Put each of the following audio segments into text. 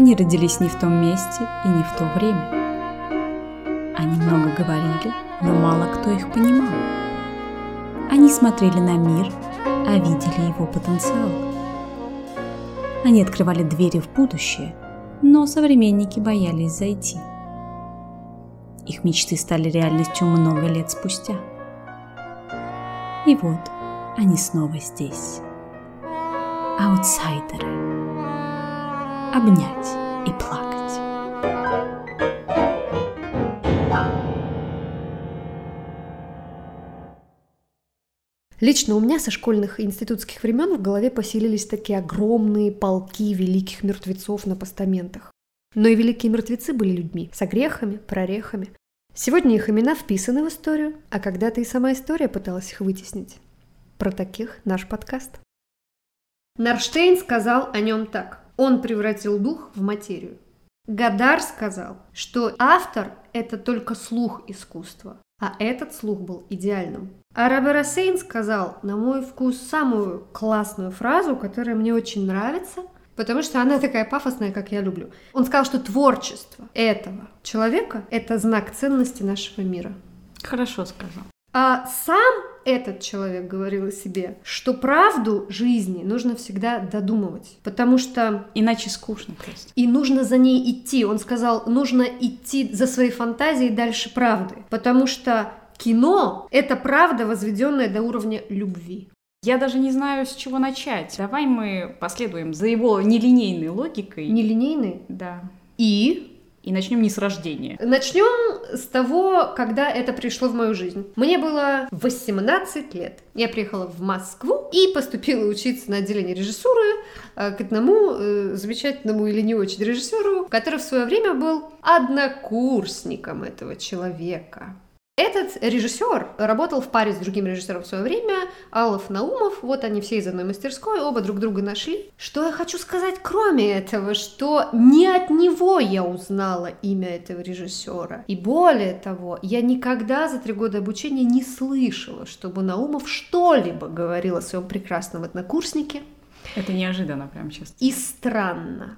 Они родились не в том месте и не в то время. Они много говорили, но мало кто их понимал. Они смотрели на мир, а видели его потенциал. Они открывали двери в будущее, но современники боялись зайти. Их мечты стали реальностью много лет спустя. И вот они снова здесь. Аутсайдеры. Обнять и плакать. Лично у меня со школьных и институтских времен в голове поселились такие огромные полки великих мертвецов на постаментах. Но и великие мертвецы были людьми, с огрехами, прорехами. Сегодня их имена вписаны в историю, а когда-то и сама история пыталась их вытеснить. Про таких наш подкаст. Нарштейн сказал о нем так. Он превратил дух в материю. Гадар сказал, что автор – это только слух искусства, а этот слух был идеальным. А Робер Сейн сказал, на мой вкус, самую классную фразу, которая мне очень нравится, потому что она такая пафосная, как я люблю. Он сказал, что творчество этого человека – это знак ценности нашего мира. Хорошо сказал. А сам этот человек говорил о себе, что правду жизни нужно всегда додумывать, потому что... Иначе скучно просто. И нужно за ней идти. Он сказал, нужно идти за своей фантазией дальше правды, потому что кино — это правда, возведенная до уровня любви. Я даже не знаю, с чего начать. Давай мы последуем за его нелинейной логикой. Нелинейной? Да. И и начнем не с рождения. Начнем с того, когда это пришло в мою жизнь. Мне было 18 лет. Я приехала в Москву и поступила учиться на отделение режиссуры э, к одному э, замечательному или не очень режиссеру, который в свое время был однокурсником этого человека. Этот режиссер работал в паре с другим режиссером в свое время, Алов Наумов, вот они все из одной мастерской, оба друг друга нашли. Что я хочу сказать, кроме этого, что не от него я узнала имя этого режиссера. И более того, я никогда за три года обучения не слышала, чтобы Наумов что-либо говорил о своем прекрасном однокурснике. Это неожиданно, прям честно. И странно.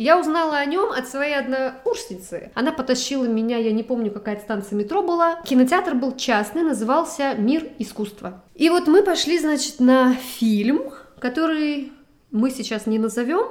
Я узнала о нем от своей однокурсницы. Она потащила меня, я не помню, какая станция метро была. Кинотеатр был частный, назывался «Мир искусства». И вот мы пошли, значит, на фильм, который мы сейчас не назовем,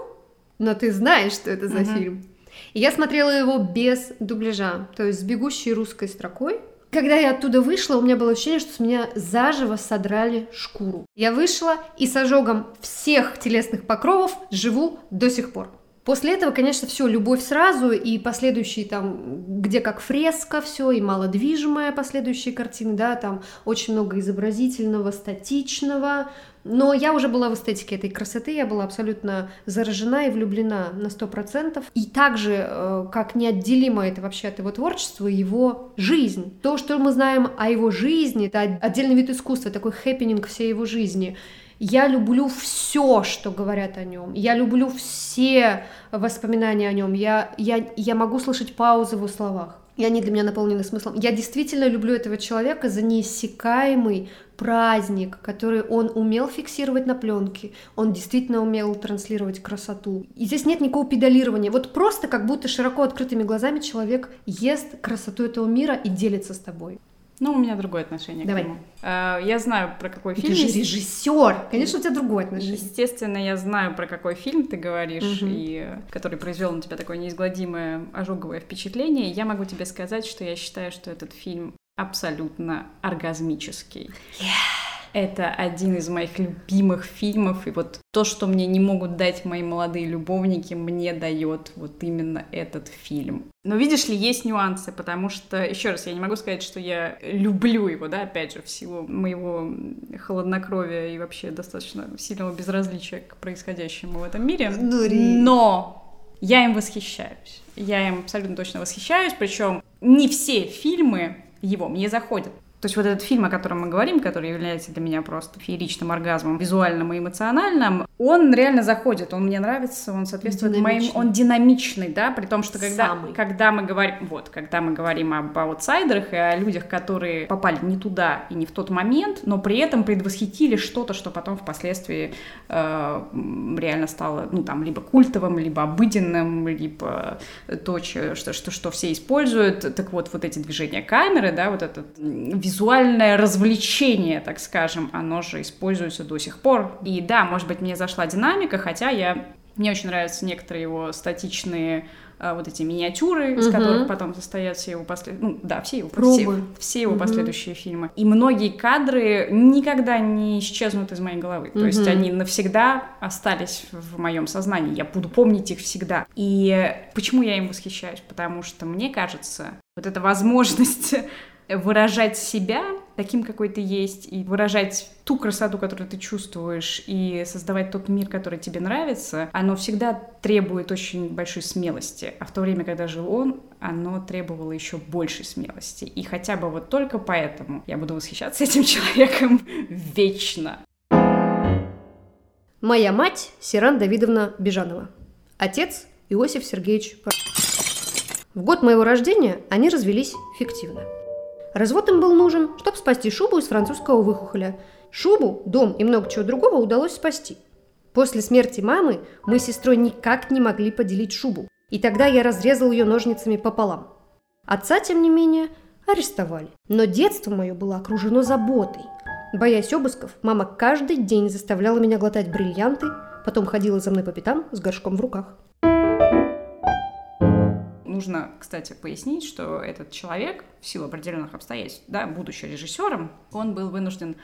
но ты знаешь, что это за uh-huh. фильм. И я смотрела его без дубляжа, то есть с бегущей русской строкой. Когда я оттуда вышла, у меня было ощущение, что с меня заживо содрали шкуру. Я вышла и с ожогом всех телесных покровов живу до сих пор. После этого, конечно, все, любовь сразу, и последующие там, где как фреска все, и малодвижимая последующие картины, да, там очень много изобразительного, статичного, но я уже была в эстетике этой красоты, я была абсолютно заражена и влюблена на сто процентов. И также, э, как неотделимо это вообще от его творчества, его жизнь. То, что мы знаем о его жизни, это отдельный вид искусства, такой хэппенинг всей его жизни. Я люблю все, что говорят о нем. Я люблю все воспоминания о нем. Я, я, я могу слышать паузы в его словах. И они для меня наполнены смыслом. Я действительно люблю этого человека за неиссякаемый праздник, который он умел фиксировать на пленке, он действительно умел транслировать красоту. И здесь нет никакого педалирования. Вот просто как будто широко открытыми глазами человек ест красоту этого мира и делится с тобой. Ну, у меня другое отношение Давай. к нему. А, я знаю, про какой ты фильм. Ты же режиссер. Конечно, у тебя другое отношение. Естественно, я знаю, про какой фильм ты говоришь, угу. и который произвел на тебя такое неизгладимое ожоговое впечатление. Я могу тебе сказать, что я считаю, что этот фильм абсолютно оргазмический. Yeah. Это один из моих любимых фильмов, и вот то, что мне не могут дать мои молодые любовники, мне дает вот именно этот фильм. Но видишь ли, есть нюансы, потому что, еще раз, я не могу сказать, что я люблю его, да, опять же, в силу моего холоднокровия и вообще достаточно сильного безразличия к происходящему в этом мире. Но я им восхищаюсь. Я им абсолютно точно восхищаюсь, причем не все фильмы его мне заходят. То есть вот этот фильм, о котором мы говорим, который является для меня просто фееричным оргазмом, визуальным и эмоциональным, он реально заходит, он мне нравится, он соответствует моим... Он динамичный, да, при том, что когда, когда мы говорим... Вот, когда мы говорим об аутсайдерах и о людях, которые попали не туда и не в тот момент, но при этом предвосхитили что-то, что потом впоследствии э, реально стало, ну, там, либо культовым, либо обыденным, либо то, что, что, что все используют. Так вот, вот эти движения камеры, да, вот этот визуальное развлечение, так скажем, оно же используется до сих пор. И да, может быть, мне зашла динамика, хотя я мне очень нравятся некоторые его статичные а, вот эти миниатюры, из угу. которых потом состоят все его последующие, ну да, все его, все, все его угу. последующие фильмы. И многие кадры никогда не исчезнут из моей головы. То угу. есть они навсегда остались в моем сознании. Я буду помнить их всегда. И почему я им восхищаюсь? Потому что мне кажется, вот эта возможность выражать себя таким, какой ты есть, и выражать ту красоту, которую ты чувствуешь, и создавать тот мир, который тебе нравится, оно всегда требует очень большой смелости. А в то время, когда жил он, оно требовало еще большей смелости. И хотя бы вот только поэтому я буду восхищаться этим человеком вечно. Моя мать Сиран Давидовна Бежанова. Отец Иосиф Сергеевич В год моего рождения они развелись фиктивно – Развод им был нужен, чтобы спасти шубу из французского выхухоля. Шубу, дом и много чего другого удалось спасти. После смерти мамы мы с сестрой никак не могли поделить шубу, и тогда я разрезал ее ножницами пополам. Отца, тем не менее, арестовали. Но детство мое было окружено заботой. Боясь обысков, мама каждый день заставляла меня глотать бриллианты, потом ходила за мной по пятам с горшком в руках. Нужно, кстати, пояснить, что этот человек в силу определенных обстоятельств, да, будучи режиссером, он был вынужден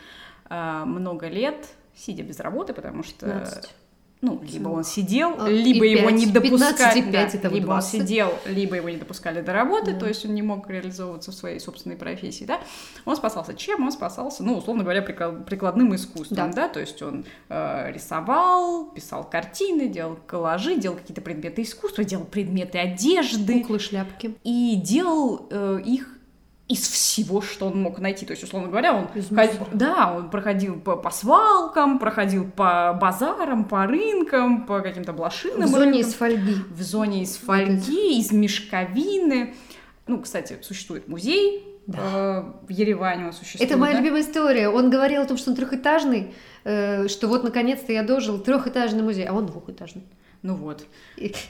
э, много лет сидя без работы, потому что 15 ну, либо он сидел, а, либо его 5, не допускали, да, это либо 20. он сидел, либо его не допускали до работы, да. то есть он не мог реализовываться в своей собственной профессии, да. Он спасался чем? Он спасался, ну, условно говоря, прикладным искусством, да, да? то есть он э, рисовал, писал картины, делал коллажи, делал какие-то предметы искусства, делал предметы одежды. Куклы, шляпки. И делал э, их из всего, что он мог найти. То есть, условно говоря, он, ходил, да, он проходил по, по свалкам, проходил по базарам, по рынкам, по каким-то блошиным В зоне рынкам, из фольги. В зоне из фольги, из мешковины. Ну, кстати, существует музей да. э, в Ереване он существует. Это моя да? любимая история. Он говорил о том, что он трехэтажный, э, что вот наконец-то я дожил трехэтажный музей, а он двухэтажный. Ну вот.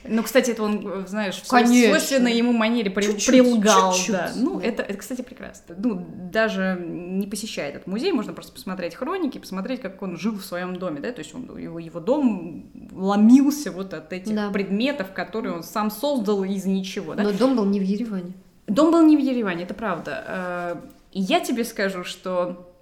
Ну, кстати, это он, знаешь, в свойственной ему манере при, чуть-чуть, прилгал. Чуть-чуть. Да. Ну, это, это, кстати, прекрасно. Ну, даже не посещая этот музей, можно просто посмотреть хроники, посмотреть, как он жил в своем доме, да, то есть он, его, его дом ломился вот от этих да. предметов, которые он сам создал из ничего, да. Но дом был не в Ереване. Дом был не в Ереване, это правда. Э, и я тебе скажу, что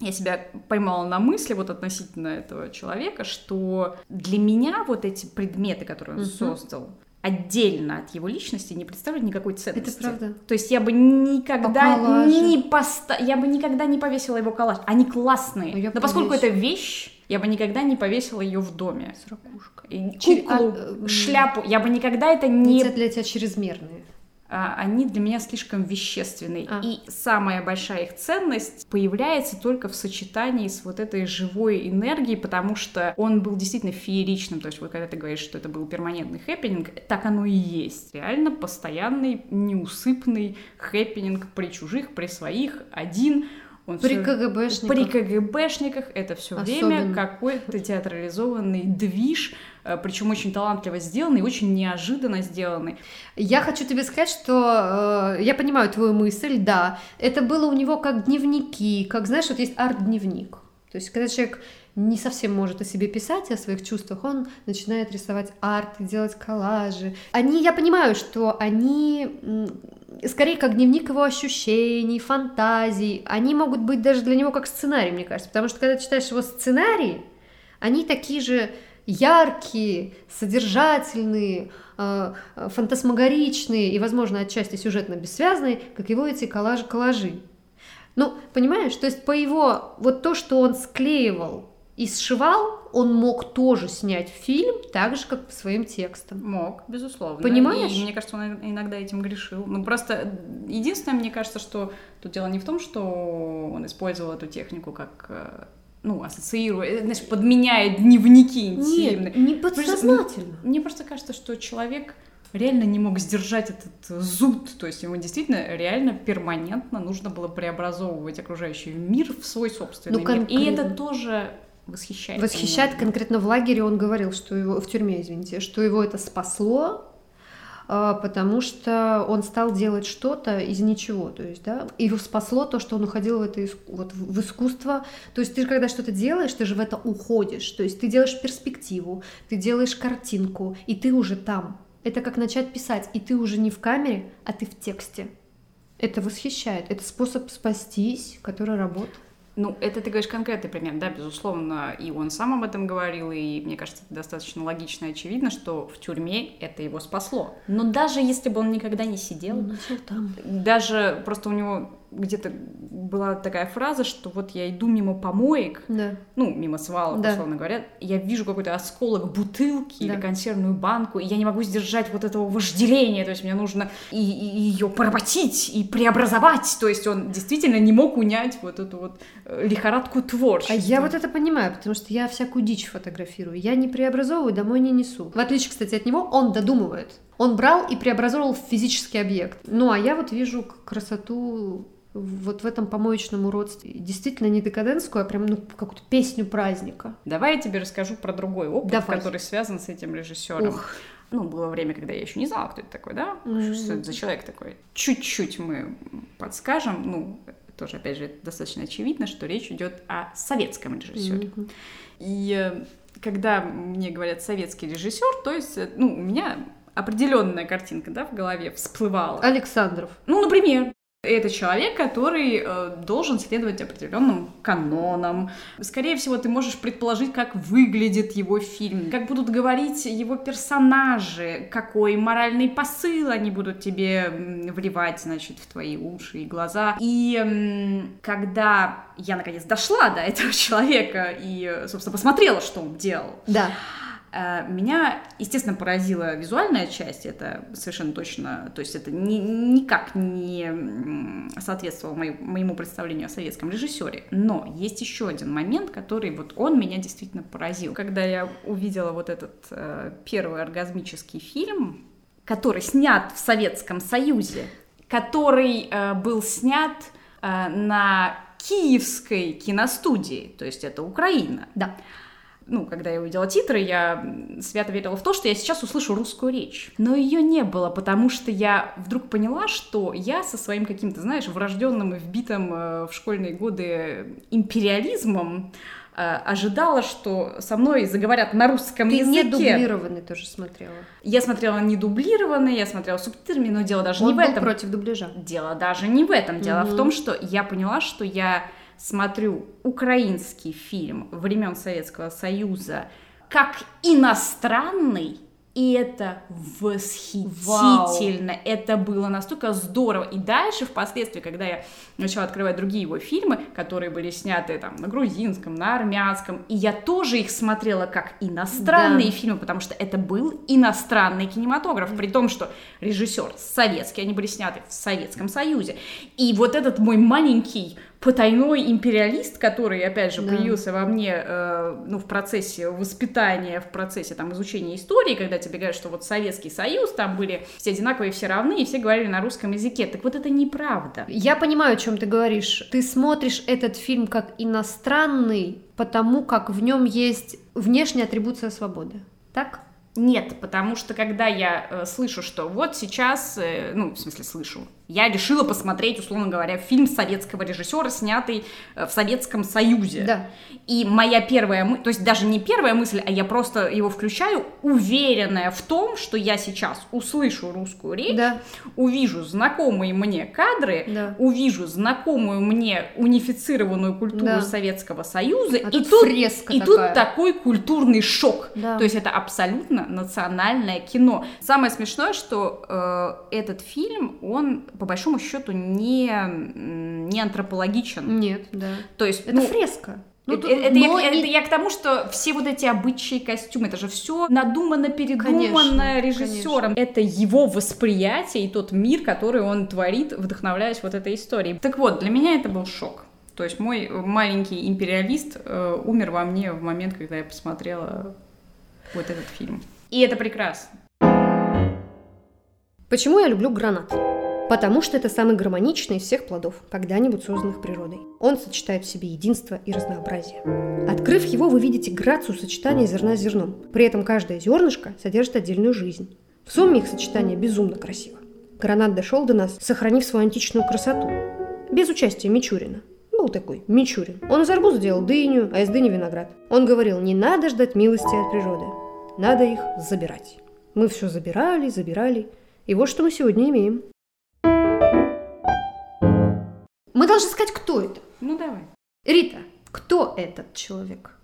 я себя поймала на мысли вот относительно этого человека, что для меня вот эти предметы, которые он угу. создал, отдельно от его личности не представляют никакой ценности. Это правда. То есть я бы никогда не поста... я бы никогда не повесила его коллаж. Они классные. Но, Но поскольку это вещь, я бы никогда не повесила ее в доме. С ракушкой. Куклу, а, шляпу. Я бы никогда это не... Это для тебя чрезмерные. А, они для меня слишком вещественные. А. И самая большая их ценность появляется только в сочетании с вот этой живой энергией, потому что он был действительно фееричным. То есть вот когда ты говоришь, что это был перманентный хэппенинг, так оно и есть. Реально постоянный, неусыпный хэппенинг при чужих, при своих, один — он при все... КГБшниках. При КГБшниках это все время какой-то театрализованный движ, причем очень талантливо сделанный, очень неожиданно сделанный. Я хочу тебе сказать, что э, я понимаю твою мысль, да, это было у него как дневники, как, знаешь, вот есть арт-дневник. То есть, когда человек не совсем может о себе писать, о своих чувствах, он начинает рисовать арт, делать коллажи. Они, я понимаю, что они скорее как дневник его ощущений, фантазий. Они могут быть даже для него как сценарий, мне кажется. Потому что когда читаешь его сценарии, они такие же яркие, содержательные, э, фантасмагоричные и, возможно, отчасти сюжетно бессвязные, как его эти коллажи-коллажи. Ну, понимаешь, то есть по его, вот то, что он склеивал и сшивал, он мог тоже снять фильм так же, как по своим текстам. Мог, безусловно. Понимаешь? И мне кажется, он иногда этим грешил. Ну, просто единственное, мне кажется, что тут дело не в том, что он использовал эту технику как э, ну, ассоциируя, э, знаешь, подменяя дневники интимные. Нет, не подсознательно. Мне, мне просто кажется, что человек реально не мог сдержать этот зуд, то есть ему действительно реально перманентно нужно было преобразовывать окружающий мир в свой собственный ну, мир. И это тоже восхищает. Восхищает меня. конкретно в лагере он говорил, что его в тюрьме, извините, что его это спасло, потому что он стал делать что-то из ничего, то есть, да, его спасло то, что он уходил в это вот в искусство, то есть ты когда что-то делаешь, ты же в это уходишь, то есть ты делаешь перспективу, ты делаешь картинку, и ты уже там, это как начать писать, и ты уже не в камере, а ты в тексте. Это восхищает. Это способ спастись, который работает. Ну, это ты говоришь конкретный пример, да, безусловно, и он сам об этом говорил, и мне кажется, это достаточно логично и очевидно, что в тюрьме это его спасло. Но даже если бы он никогда не сидел, он там. даже просто у него где-то была такая фраза, что вот я иду мимо помоек, да. ну, мимо свалок, да. условно говоря, я вижу какой-то осколок бутылки да. или консервную банку, и я не могу сдержать вот этого вожделения, то есть мне нужно и, и ее поработить, и преобразовать, то есть он действительно не мог унять вот эту вот э, лихорадку творчества. А я вот это понимаю, потому что я всякую дичь фотографирую, я не преобразовываю, домой не несу. В отличие, кстати, от него, он додумывает. Он брал и преобразовывал в физический объект. Ну, а я вот вижу красоту вот в этом помоечном уродстве. Действительно не декадентскую, а прям ну, какую-то песню праздника. Давай я тебе расскажу про другой опыт, Давай. который связан с этим режиссером. Ух. Ну, было время, когда я еще не знала, кто это такой, да? Mm-hmm. Что это за человек такой? Чуть-чуть мы подскажем, ну, тоже, опять же, достаточно очевидно, что речь идет о советском режиссере. Mm-hmm. И э, когда мне говорят советский режиссер, то есть, э, ну, у меня определенная картинка, да, в голове всплывала. Александров. Ну, например. Это человек, который э, должен следовать определенным канонам. Скорее всего, ты можешь предположить, как выглядит его фильм, как будут говорить его персонажи, какой моральный посыл они будут тебе вливать, значит, в твои уши и глаза. И э, когда я наконец дошла до этого человека и, собственно, посмотрела, что он делал. Да Э, меня, естественно, поразила визуальная часть, это совершенно точно, то есть это ни, никак не соответствовало мою, моему представлению о советском режиссере. Но есть еще один момент, который вот он меня действительно поразил. Когда я увидела вот этот э, первый оргазмический фильм, который снят в Советском Союзе, который э, был снят э, на киевской киностудии, то есть это Украина. Да ну, когда я увидела титры, я свято верила в то, что я сейчас услышу русскую речь. Но ее не было, потому что я вдруг поняла, что я со своим каким-то, знаешь, врожденным и вбитым э, в школьные годы империализмом э, ожидала, что со мной заговорят на русском Ты языке. Ты не дублированный тоже смотрела. Я смотрела не дублированный, я смотрела субтитрами, но дело даже Он не в этом. против дубляжа. Дело даже не в этом. Дело угу. в том, что я поняла, что я смотрю украинский фильм времен Советского Союза как иностранный, и это восхитительно. Вау. Это было настолько здорово. И дальше, впоследствии, когда я начала открывать другие его фильмы, которые были сняты там на грузинском, на армянском, и я тоже их смотрела как иностранные да. фильмы, потому что это был иностранный кинематограф, при том, что режиссер советский, они были сняты в Советском Союзе. И вот этот мой маленький потайной империалист, который, опять же, да. появился во мне, э, ну, в процессе воспитания, в процессе, там, изучения истории, когда тебе говорят, что вот Советский Союз, там были все одинаковые, все равны, и все говорили на русском языке. Так вот это неправда. Я понимаю, о чем ты говоришь. Ты смотришь этот фильм как иностранный, потому как в нем есть внешняя атрибуция свободы. Так? Нет, потому что когда я э, слышу, что вот сейчас, э, ну, в смысле слышу, я решила посмотреть, условно говоря, фильм советского режиссера, снятый э, в Советском Союзе. Да. И моя первая мысль, то есть даже не первая мысль, а я просто его включаю, уверенная в том, что я сейчас услышу русскую речь, да. увижу знакомые мне кадры, да. увижу знакомую мне унифицированную культуру да. Советского Союза, а и тут, тут и такая. тут такой культурный шок. Да. То есть это абсолютно национальное кино. Самое смешное, что э, этот фильм, он по большому счету не, не антропологичен. Нет, да. То есть, это ну, фреска. Ну, это, это, я, это я к тому, что все вот эти обычаи, костюмы, это же все надумано, передумано конечно, режиссером. Конечно. Это его восприятие и тот мир, который он творит, вдохновляясь вот этой историей. Так вот, для меня это был шок. То есть мой маленький империалист э, умер во мне в момент, когда я посмотрела вот этот фильм. И это прекрасно. Почему я люблю гранат? Потому что это самый гармоничный из всех плодов, когда-нибудь созданных природой. Он сочетает в себе единство и разнообразие. Открыв его, вы видите грацию сочетания зерна с зерном. При этом каждое зернышко содержит отдельную жизнь. В сумме их сочетание безумно красиво. Гранат дошел до нас, сохранив свою античную красоту. Без участия Мичурина. Был такой, Мичурин. Он из арбуза делал дыню, а из дыни виноград. Он говорил, не надо ждать милости от природы. Надо их забирать. Мы все забирали, забирали. И вот что мы сегодня имеем. Мы должны сказать, кто это. Ну, давай. Рита, кто этот человек?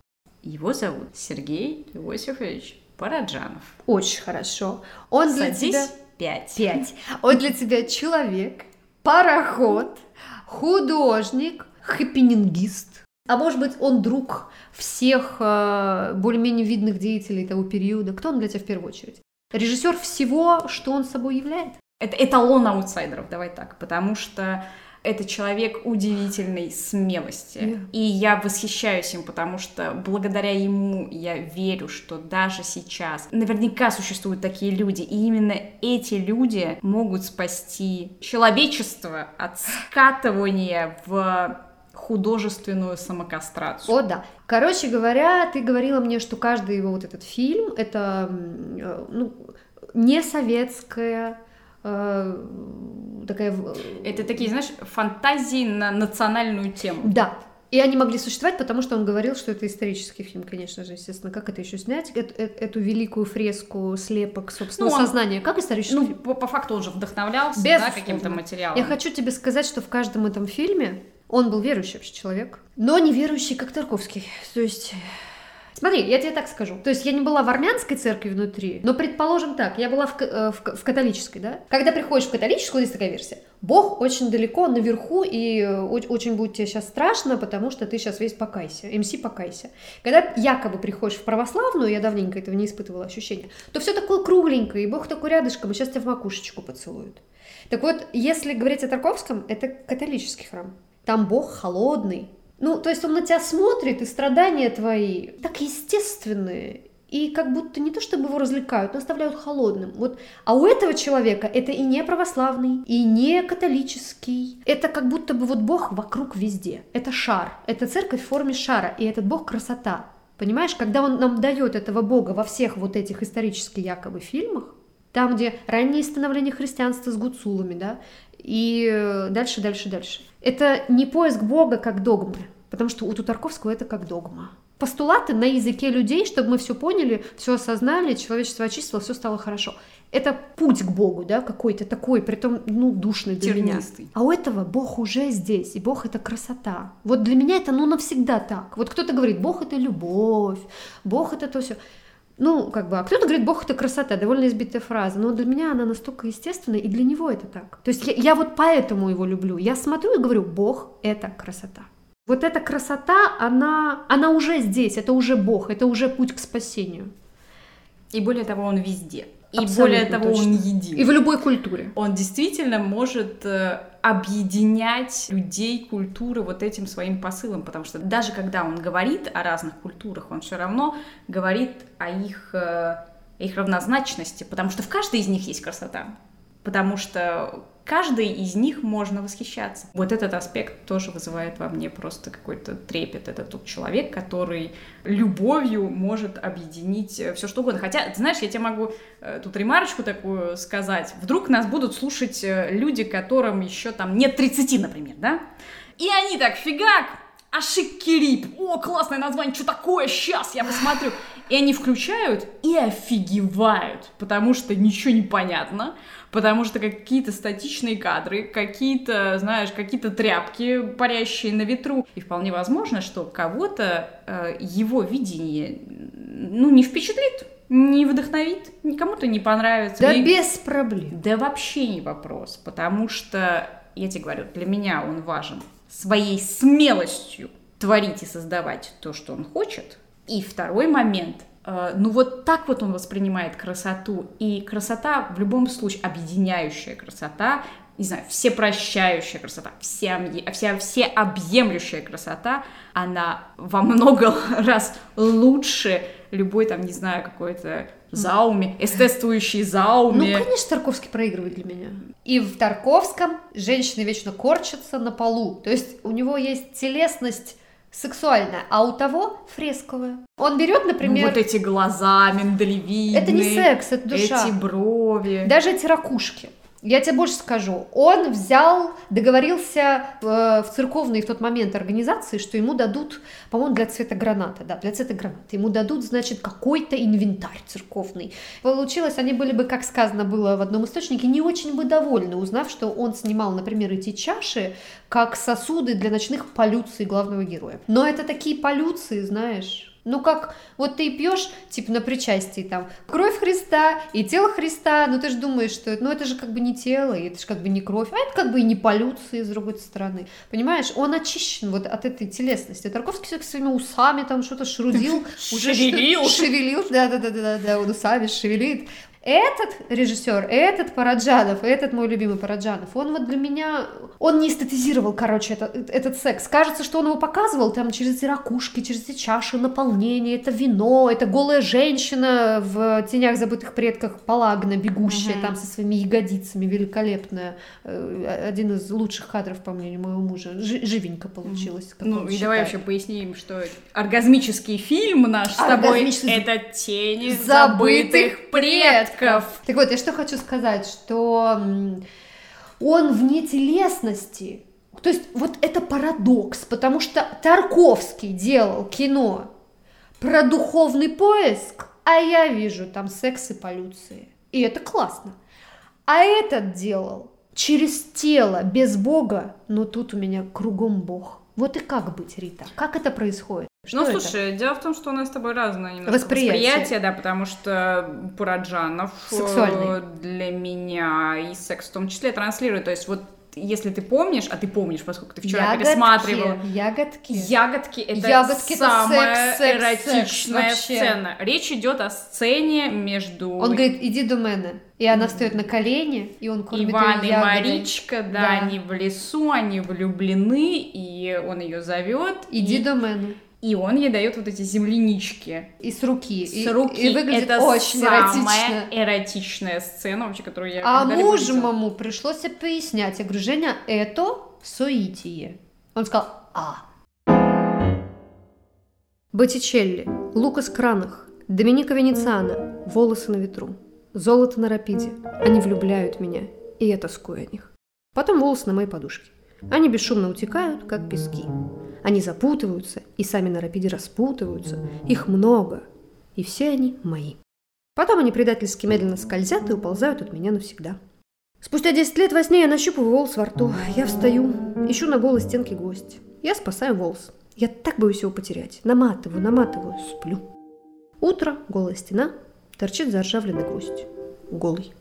Его зовут Сергей Иосифович Параджанов. Очень хорошо. Он для Садись тебя... пять. Пять. Он для тебя человек, пароход, художник, хэппинингист. А может быть, он друг всех э, более-менее видных деятелей того периода. Кто он для тебя в первую очередь? Режиссер всего, что он собой является. Это эталон аутсайдеров, давай так, потому что это человек удивительной смелости. Yeah. И я восхищаюсь им, потому что благодаря ему я верю, что даже сейчас наверняка существуют такие люди, и именно эти люди могут спасти человечество от скатывания в художественную самокастрацию. О, да. Короче говоря, ты говорила мне, что каждый его вот этот фильм это э, ну, не советская такая... Это такие, знаешь, фантазии на национальную тему. Да, и они могли существовать, потому что он говорил, что это исторический фильм, конечно же, естественно. Как это еще снять? Эту, эту великую фреску слепок собственного ну, он, сознания. Как исторический ну, фильм? По, по факту он же вдохновлялся да, каким-то материалом. Я хочу тебе сказать, что в каждом этом фильме он был верующий вообще человек, но не верующий, как Тарковский. То есть Смотри, я тебе так скажу. То есть я не была в армянской церкви внутри, но предположим так, я была в, э, в, в католической, да? Когда приходишь в католическую, есть такая версия. Бог очень далеко, наверху, и э, очень будет тебе сейчас страшно, потому что ты сейчас весь покайся. МС покайся. Когда якобы приходишь в православную, я давненько этого не испытывала ощущения, то все такое кругленькое, и Бог такой рядышком, и сейчас тебя в макушечку поцелует. Так вот, если говорить о Тарковском, это католический храм. Там Бог холодный, ну, то есть он на тебя смотрит, и страдания твои так естественные, и как будто не то чтобы его развлекают, но оставляют холодным. Вот. А у этого человека это и не православный, и не католический. Это как будто бы вот Бог вокруг везде. Это шар. Это церковь в форме шара, и этот Бог красота. Понимаешь, когда он нам дает этого Бога во всех вот этих исторических якобы фильмах, там, где раннее становление христианства с гуцулами, да, и дальше, дальше, дальше. Это не поиск Бога как догмы, потому что у Тутарковского это как догма. Постулаты на языке людей, чтобы мы все поняли, все осознали, человечество очистило, все стало хорошо. Это путь к Богу, да, какой-то такой, при том, ну, душный для Тернистый. меня. А у этого Бог уже здесь, и Бог — это красота. Вот для меня это, ну, навсегда так. Вот кто-то говорит, Бог — это любовь, Бог — это то все. Ну, как бы, а кто-то говорит, Бог это красота, довольно избитая фраза, но для меня она настолько естественная, и для него это так. То есть я, я вот поэтому его люблю. Я смотрю и говорю, Бог это красота. Вот эта красота, она, она уже здесь, это уже Бог, это уже путь к спасению. И более того, он везде. И Абсолютно более того, точно. он един. И в любой культуре. Он действительно может э, объединять людей, культуры вот этим своим посылом, потому что даже когда он говорит о разных культурах, он все равно говорит о их, э, их равнозначности, потому что в каждой из них есть красота, потому что каждой из них можно восхищаться. Вот этот аспект тоже вызывает во мне просто какой-то трепет. Это тот человек, который любовью может объединить э, все что угодно. Хотя, знаешь, я тебе могу э, тут ремарочку такую сказать. Вдруг нас будут слушать э, люди, которым еще там нет 30, например, да? И они так фигак, Ашик о, классное название, что такое, сейчас я посмотрю. И они включают и офигевают, потому что ничего не понятно потому что какие-то статичные кадры, какие-то, знаешь, какие-то тряпки, парящие на ветру. И вполне возможно, что кого-то э, его видение, ну, не впечатлит, не вдохновит, никому-то не понравится. Да и... без проблем. Да вообще не вопрос, потому что, я тебе говорю, для меня он важен своей смелостью творить и создавать то, что он хочет. И второй момент ну вот так вот он воспринимает красоту. И красота в любом случае, объединяющая красота, не знаю, всепрощающая красота, вся, вся, всеобъемлющая красота, она во много раз лучше любой там, не знаю, какой-то зауме, эстетствующий зауме. Ну, конечно, Тарковский проигрывает для меня. И в Тарковском женщины вечно корчатся на полу. То есть у него есть телесность сексуальная, а у того фресковая. Он берет, например... Ну, вот эти глаза миндалевидные. Это не секс, это душа. Эти брови. Даже эти ракушки. Я тебе больше скажу, он взял, договорился э, в церковной в тот момент организации, что ему дадут, по-моему, для цвета граната, да, для цвета граната, ему дадут, значит, какой-то инвентарь церковный. Получилось, они были бы, как сказано было в одном источнике, не очень бы довольны, узнав, что он снимал, например, эти чаши как сосуды для ночных полюций главного героя. Но это такие полюции, знаешь, ну как, вот ты пьешь, типа на причастии там, кровь Христа и тело Христа, но ты же думаешь, что ну это же как бы не тело, и это же как бы не кровь, а это как бы и не полюции с другой стороны. Понимаешь, он очищен вот от этой телесности. Тарковский все своими усами там что-то шрудил, уже шевелил. Шевелил, да-да-да-да, он усами шевелит этот режиссер, этот Параджанов, этот мой любимый Параджанов, он вот для меня, он не эстетизировал, короче, это, этот секс. Кажется, что он его показывал там через эти ракушки, через эти чаши наполнения, это вино, это голая женщина в «Тенях забытых предках» Палагна, бегущая uh-huh. там со своими ягодицами, великолепная. Э, один из лучших кадров, по мнению моего мужа. Ж- живенько получилось. Ну, и давай вообще поясним, что оргазмический фильм наш с тобой — это «Тени забытых предков» предков. Так вот, я что хочу сказать, что он вне телесности. То есть вот это парадокс, потому что Тарковский делал кино про духовный поиск, а я вижу там секс и полюции. И это классно. А этот делал через тело, без Бога, но тут у меня кругом Бог. Вот и как быть, Рита? Как это происходит? Что ну, слушай, это? дело в том, что у нас с тобой разное восприятие. восприятие, да, потому что Пураджанов э, Сексуальный. для меня и секс в том числе транслирует. То есть вот если ты помнишь, а ты помнишь, поскольку ты вчера ягодки, пересматривал. Ягодки. Ягодки это ягодки самая это секс, секс, эротичная секс, сцена. Речь идет о сцене между. Он говорит, иди до меня. И она встает на колени, и он кормит Иван ее и Маричка, да, да, они в лесу, они влюблены, и он ее зовет. Иди и... до меня и он ей дает вот эти землянички. И с руки. С и, руки. И выглядит это очень самая эротично. эротичная сцена вообще, которую я А мужу маму пришлось пояснять. Я говорю, Женя, это соитие. Он сказал, а. Боттичелли, Лукас Кранах, Доминика Венециана, волосы на ветру, золото на рапиде. Они влюбляют меня, и я тоскую о них. Потом волосы на моей подушке. Они бесшумно утекают, как пески. Они запутываются, и сами на рапиде распутываются. Их много, и все они мои. Потом они предательски медленно скользят и уползают от меня навсегда. Спустя 10 лет во сне я нащупываю волос во рту. Я встаю, ищу на голой стенке гвоздь. Я спасаю волос. Я так боюсь его потерять. Наматываю, наматываю, сплю. Утро, голая стена, торчит заржавленный гвоздь. Голый.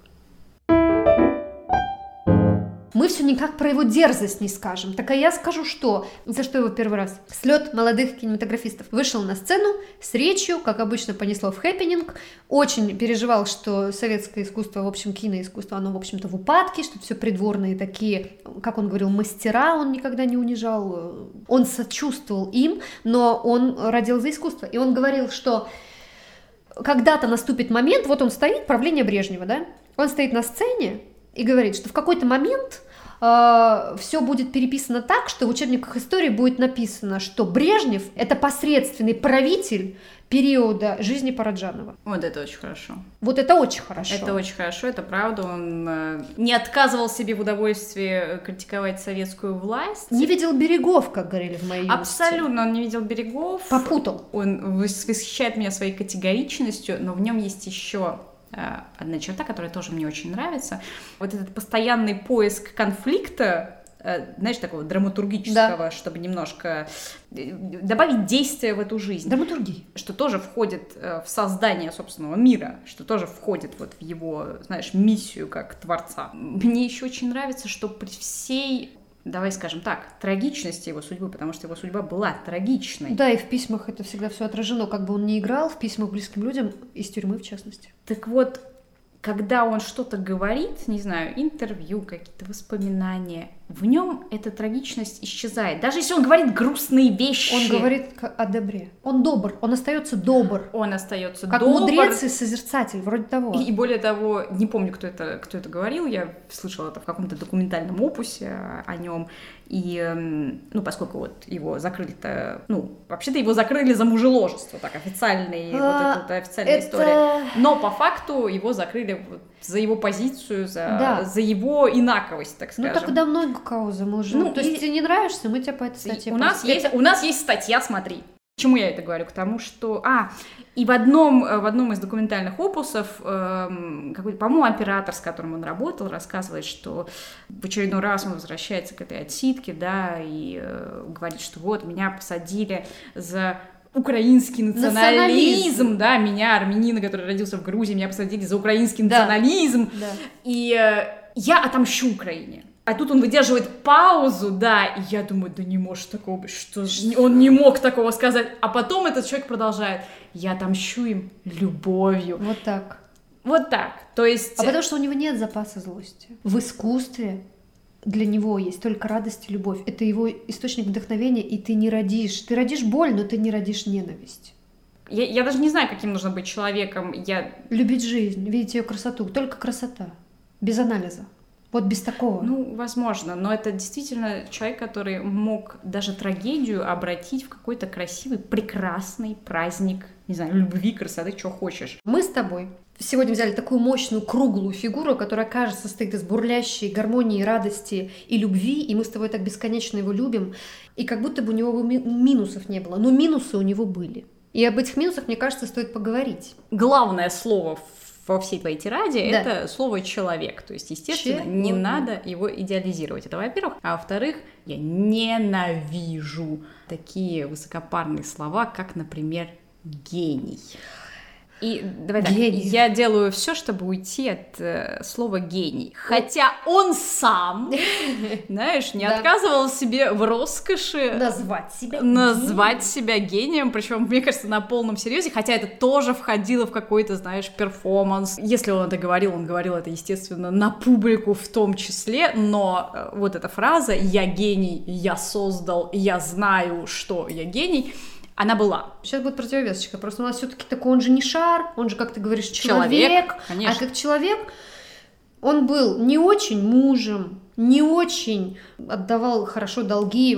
Мы все никак про его дерзость не скажем. Так а я скажу, что за что его первый раз. Слет молодых кинематографистов вышел на сцену с речью, как обычно понесло в хэппенинг, очень переживал, что советское искусство, в общем, киноискусство, оно, в общем-то, в упадке, что все придворные такие, как он говорил, мастера, он никогда не унижал, он сочувствовал им, но он радел за искусство. И он говорил, что когда-то наступит момент, вот он стоит, правление Брежнева, да, он стоит на сцене и говорит, что в какой-то момент э, все будет переписано так, что в учебниках истории будет написано, что Брежнев – это посредственный правитель периода жизни Параджанова. Вот это очень хорошо. Вот это очень хорошо. Это очень хорошо, это правда. Он э, не отказывал себе в удовольствии критиковать советскую власть. Не видел берегов, как говорили в моей юности. Абсолютно, он не видел берегов. Попутал. Он восхищает меня своей категоричностью, но в нем есть еще Э, одна черта, которая тоже мне очень нравится. Вот этот постоянный поиск конфликта, э, знаешь, такого драматургического, да. чтобы немножко э, добавить действия в эту жизнь. Драматургии. Что тоже входит в создание собственного мира, что тоже входит вот в его, знаешь, миссию как творца. Мне еще очень нравится, что при всей давай скажем так, трагичности его судьбы, потому что его судьба была трагичной. Да, и в письмах это всегда все отражено, как бы он ни играл, в письмах близким людям, из тюрьмы в частности. Так вот, когда он что-то говорит, не знаю, интервью, какие-то воспоминания, в нем эта трагичность исчезает. Даже если он говорит грустные вещи. Он говорит о добре. Он добр, он остается добр. Он остается как добр. Как мудрец и созерцатель, вроде того. И, и более того, не помню, кто это, кто это говорил, я слышала это в каком-то документальном опусе о нем. И, эм, ну, поскольку вот его закрыли-то, ну, вообще-то его закрыли за мужеложество, так, официальный, а, вот вот официальная это... история. Но по факту его закрыли вот за его позицию, за, да. за его инаковость, так скажем. Ну, так да много кого замужем. Ну, То есть, и... тебе не нравишься, мы тебя по этой статье у нас, есть, у нас есть статья, смотри. Почему я это говорю? К тому, что... А, и в одном, э, в одном из документальных опусов, эм, какой-то, по-моему, оператор, с которым он работал, рассказывает, что в очередной раз он возвращается к этой отсидке, да, и э, говорит, что вот, меня посадили за украинский национализм, национализм, да, меня, армянина, который родился в Грузии, меня посадили за украинский национализм, да. и э, я отомщу Украине. А тут он выдерживает паузу, да, и я думаю, да не может такого быть, что он не мог такого сказать. А потом этот человек продолжает, я отомщу им любовью. Вот так. Вот так. То есть... А потому что у него нет запаса злости. В искусстве для него есть только радость и любовь. Это его источник вдохновения, и ты не родишь. Ты родишь боль, но ты не родишь ненависть. Я, я даже не знаю, каким нужно быть человеком. Я... Любить жизнь, видеть ее красоту. Только красота. Без анализа. Вот без такого. Ну, возможно, но это действительно человек, который мог даже трагедию обратить в какой-то красивый, прекрасный праздник, не знаю, любви, красоты, что хочешь. Мы с тобой сегодня взяли такую мощную круглую фигуру, которая, кажется, состоит из бурлящей гармонии, радости и любви, и мы с тобой так бесконечно его любим, и как будто бы у него минусов не было, но минусы у него были. И об этих минусах, мне кажется, стоит поговорить. Главное слово во всей твоей тираде да. это слово человек. То есть, естественно, Че? не надо его идеализировать. Это во-первых. А во-вторых, я ненавижу такие высокопарные слова, как, например, гений. И давай так, я делаю все, чтобы уйти от э, слова гений. Хотя он сам, знаешь, не отказывал себе в роскоши назвать себя назвать себя гением, причем, мне кажется, на полном серьезе, хотя это тоже входило в какой-то, знаешь, перформанс. Если он это говорил, он говорил это, естественно, на публику в том числе, но э, вот эта фраза «я гений, я создал, я знаю, что я гений», она была. Сейчас будет противовесочка. Просто у нас все-таки такой, он же не шар, он же, как ты говоришь, человек. человек конечно. А как человек он был не очень мужем, не очень отдавал хорошо долги,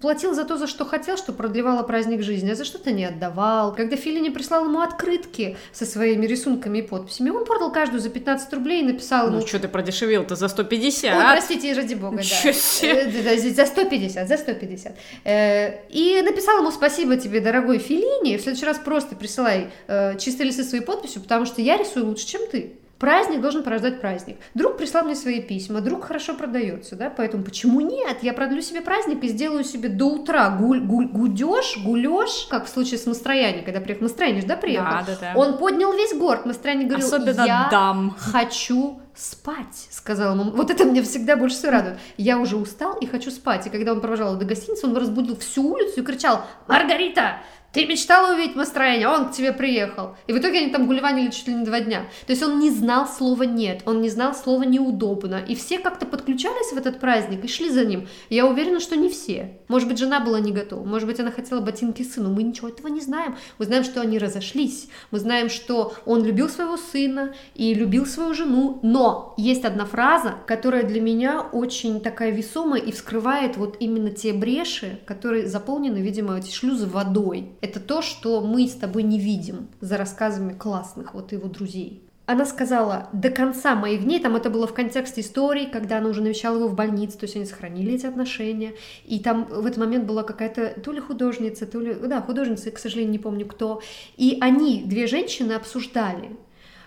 платил за то, за что хотел, что продлевало праздник жизни, а за что-то не отдавал. Когда Филини прислал ему открытки со своими рисунками и подписями, он продал каждую за 15 рублей и написал ему... Ну что ты продешевил-то за 150? Ой, простите, ради бога, да. Э, за 150, за 150. Э, и написал ему спасибо тебе, дорогой Филини, в следующий раз просто присылай э, чистые листы своей подписью, потому что я рисую лучше, чем ты. Праздник должен порождать праздник. Друг прислал мне свои письма, друг хорошо продается, да, поэтому почему нет? Я продлю себе праздник и сделаю себе до утра гуль, гуль, гудеж, гулеж, как в случае с Мастрояни, когда приехал Мастрояни, да, приехал? Да, да, да. Он поднял весь город, Мастрояни говорил, Особенно я дам. хочу спать, сказал ему. Вот это мне всегда больше всего радует. Я уже устал и хочу спать. И когда он провожал его до гостиницы, он разбудил всю улицу и кричал, Маргарита, ты мечтала увидеть настроение, он к тебе приехал. И в итоге они там гулеванили чуть ли не два дня. То есть он не знал слова «нет», он не знал слова «неудобно». И все как-то подключались в этот праздник и шли за ним. Я уверена, что не все. Может быть, жена была не готова, может быть, она хотела ботинки сыну. Мы ничего этого не знаем. Мы знаем, что они разошлись. Мы знаем, что он любил своего сына и любил свою жену. Но есть одна фраза, которая для меня очень такая весомая и вскрывает вот именно те бреши, которые заполнены, видимо, эти шлюзы водой это то, что мы с тобой не видим за рассказами классных вот его друзей. Она сказала, до конца моих дней, там это было в контексте истории, когда она уже навещала его в больнице, то есть они сохранили эти отношения, и там в этот момент была какая-то то ли художница, то ли, да, художница, к сожалению, не помню кто, и они, две женщины, обсуждали,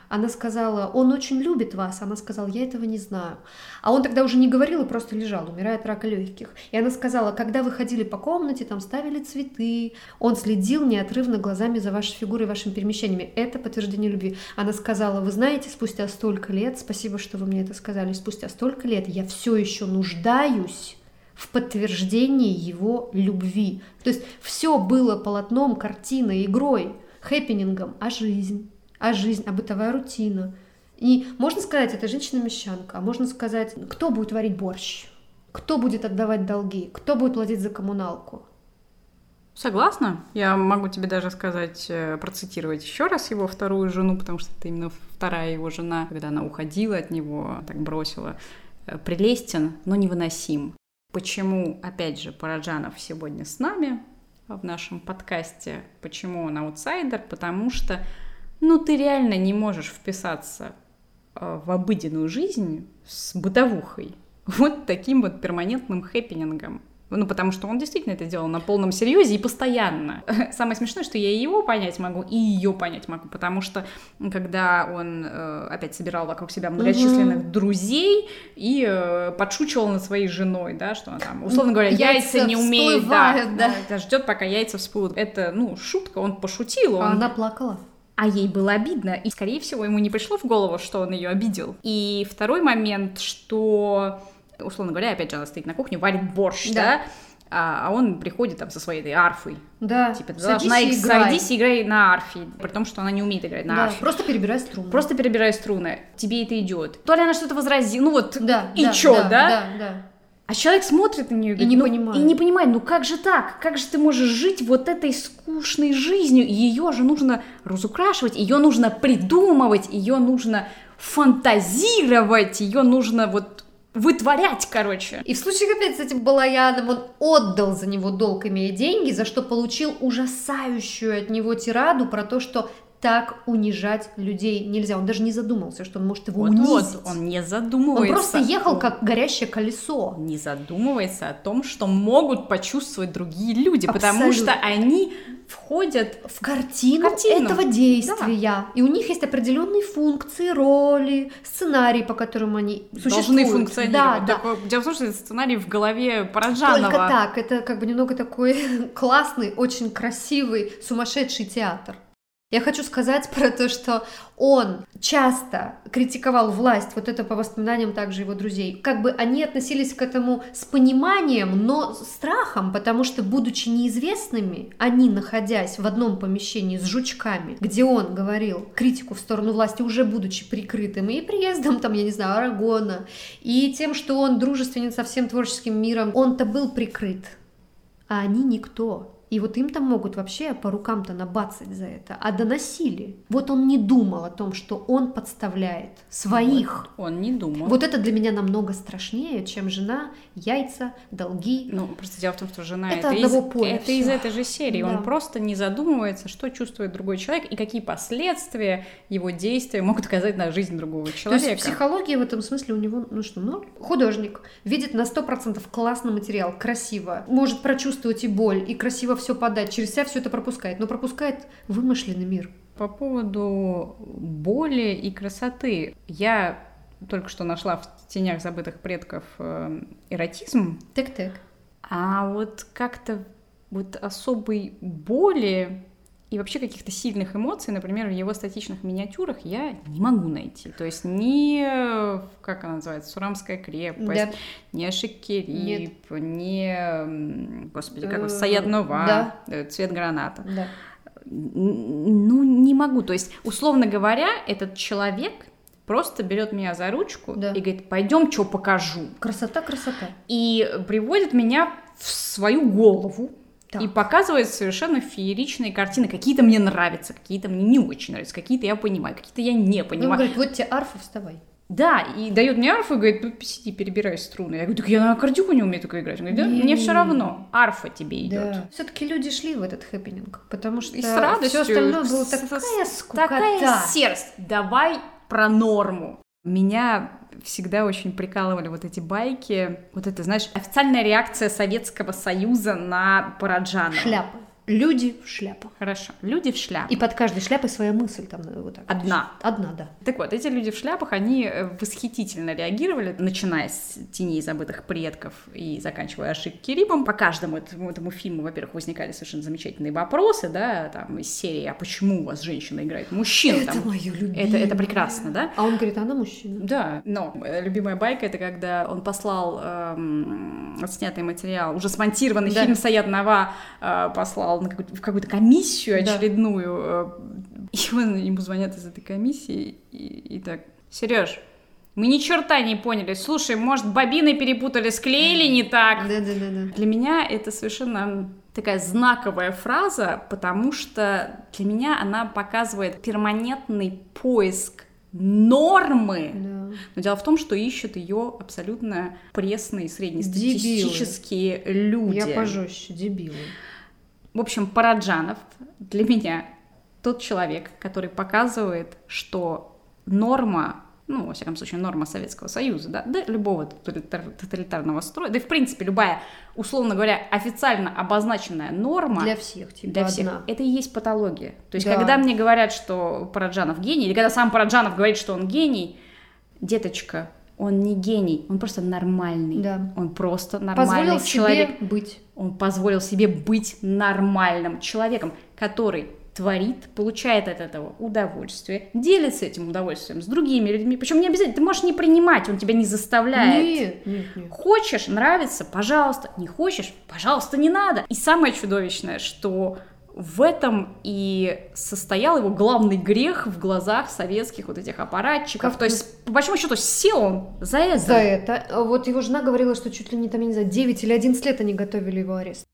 она сказала, он очень любит вас. Она сказала, я этого не знаю. А он тогда уже не говорил и просто лежал, умирая от рака легких. И она сказала, когда вы ходили по комнате, там ставили цветы, он следил неотрывно глазами за вашей фигурой, вашими перемещениями. Это подтверждение любви. Она сказала, вы знаете, спустя столько лет, спасибо, что вы мне это сказали, спустя столько лет я все еще нуждаюсь в подтверждении его любви. То есть все было полотном, картиной, игрой, хэппинингом, а жизнь, а жизнь, а бытовая рутина. И можно сказать, это женщина-мещанка, а можно сказать, кто будет варить борщ, кто будет отдавать долги, кто будет платить за коммуналку. Согласна. Я могу тебе даже сказать, э, процитировать еще раз его вторую жену, потому что это именно вторая его жена, когда она уходила от него, так бросила. Э, Прелестен, но невыносим. Почему, опять же, Параджанов сегодня с нами в нашем подкасте? Почему он аутсайдер? Потому что, ну, ты реально не можешь вписаться э, в обыденную жизнь с бытовухой. Вот таким вот перманентным хэппинингом. Ну, потому что он действительно это делал на полном серьезе и постоянно. Самое смешное, что я и его понять могу, и ее понять могу, потому что когда он э, опять собирал вокруг себя многочисленных угу. друзей и э, подшучивал над своей женой, да, что она там, условно говоря, яйца, яйца не умеет, да, да. да ждет, пока яйца всплывут. Это, ну, шутка, он пошутил. Он... А она плакала а ей было обидно, и, скорее всего, ему не пришло в голову, что он ее обидел. И второй момент, что условно говоря, опять же, она стоит на кухне, варит борщ, да, да? А, а он приходит там со своей этой арфой. Да. Типа, ты должна и садись и играй на арфе, при том, что она не умеет играть на да, арфе. Просто перебирай струны. Просто перебирай струны. Тебе это идет. То ли она что-то возразила, ну вот, да, и да, чё, да? Да, да, да. А человек смотрит на нее и, и не ну, понимает. И не понимает, ну как же так? Как же ты можешь жить вот этой скучной жизнью? Ее же нужно разукрашивать, ее нужно придумывать, ее нужно фантазировать, ее нужно вот вытворять, короче. И в случае опять с этим Балаяном он отдал за него долг, имея деньги, за что получил ужасающую от него тираду про то, что так унижать людей нельзя. Он даже не задумался, что он может его вот, унизить. Вот, он не задумывается. Он просто ехал как горящее колесо. Не задумывается о том, что могут почувствовать другие люди, Абсолютно. потому что они входят в картину, картину. этого действия. Да. И у них есть определенные функции, роли, сценарии, по которым они Должны существуют. функционировать. Да, да. Дело в том, что это сценарий в голове Параджанова. Только так. Это как бы немного такой классный, очень красивый, сумасшедший театр. Я хочу сказать про то, что он часто критиковал власть, вот это по воспоминаниям также его друзей. Как бы они относились к этому с пониманием, но страхом, потому что, будучи неизвестными, они, находясь в одном помещении с жучками, где он говорил критику в сторону власти, уже будучи прикрытым и приездом, там, я не знаю, Арагона, и тем, что он дружественен со всем творческим миром, он-то был прикрыт, а они никто. И вот им там могут вообще по рукам-то набацать за это. А доносили. Вот он не думал о том, что он подставляет своих. Вот, он не думал. Вот это для меня намного страшнее, чем жена, яйца, долги. Ну, просто дело в том, что жена это, это одного из, поля это всё. из этой же серии. Да. Он просто не задумывается, что чувствует другой человек и какие последствия его действия могут оказать на жизнь другого человека. То есть психология в этом смысле у него, ну что, ну, художник, видит на 100% классный материал, красиво, может прочувствовать и боль, и красиво все подать, через себя все это пропускает, но пропускает вымышленный мир. По поводу боли и красоты. Я только что нашла в тенях забытых предков э, эротизм. Так-так. А вот как-то вот особой боли и вообще каких-то сильных эмоций, например, в его статичных миниатюрах я не могу найти. То есть ни, как она называется, Сурамская крепость, да. ни Ашикерип, ни, господи, как э, Саят Нова, да. Э, Цвет граната. Да. Ну, не могу. То есть, условно говоря, этот человек просто берет меня за ручку да. и говорит, пойдем, что покажу. Красота, красота. И приводит меня в свою голову, так. И показывает совершенно фееричные картины. Какие-то мне нравятся, какие-то мне не очень нравятся, какие-то я понимаю, какие-то я не понимаю. Он говорит, вот тебе арфа, вставай. Да, и дает мне арфу и говорит, ну, сиди, перебирай струны. Я говорю, так я на аккордеоне не умею такое играть. Он говорит, да, не, мне все равно, арфа тебе идет. Да. Все-таки люди шли в этот хэппенинг, потому что и с радостью, все остальное было такая скукота. Такая серость. Давай про норму. Меня всегда очень прикалывали вот эти байки. Вот это, знаешь, официальная реакция Советского Союза на Параджанова. Шляпы. Люди в шляпах. Хорошо. Люди в шляпах. И под каждой шляпой своя мысль там э, вот так. Одна. Одна, да. Так вот, эти люди в шляпах, они э, восхитительно реагировали, начиная с Теней забытых предков и заканчивая Ашик-Керибом. По каждому этому, этому фильму, во-первых, возникали совершенно замечательные вопросы, да, там из серии «А почему у вас женщина играет мужчину?» Это там, мое любимое. Это, это прекрасно, да? А он говорит, она мужчина. Да, но э, любимая байка это когда он послал эм, отснятый материал, уже смонтированный да. фильм Саят Нава э, послал на какую-то, в какую-то комиссию очередную, да. э, и он, ему звонят из этой комиссии, и, и так, Сереж, мы ни черта не поняли. Слушай, может, бобины перепутали, склеили не так? Да, да, да, да. Для меня это совершенно такая знаковая фраза, потому что для меня она показывает перманентный поиск нормы. Да. Но дело в том, что ищут ее абсолютно пресные среднестатистические дебилы. люди. Я пожестче, дебилы. В общем, Параджанов для меня тот человек, который показывает, что норма ну, во всяком случае, норма Советского Союза, да, да любого тоталитарного строя, да и, в принципе, любая, условно говоря, официально обозначенная норма... Для всех, типа, Для всех. Одна. Это и есть патология. То есть, да. когда мне говорят, что Параджанов гений, или когда сам Параджанов говорит, что он гений, деточка, он не гений, он просто нормальный. Да. Он просто нормальный позволил человек. Себе быть. Он позволил себе быть нормальным человеком, который творит, получает от этого удовольствие, делится этим удовольствием с другими людьми. Причем не обязательно, ты можешь не принимать, он тебя не заставляет. Нет, нет, нет. Хочешь, нравится, пожалуйста. Не хочешь, пожалуйста, не надо. И самое чудовищное, что в этом и состоял его главный грех в глазах советских вот этих аппаратчиков. Как? То есть, по большому счету, сел он за это. За это. Вот его жена говорила, что чуть ли не там, я не знаю, 9 или 11 лет они готовили его арест.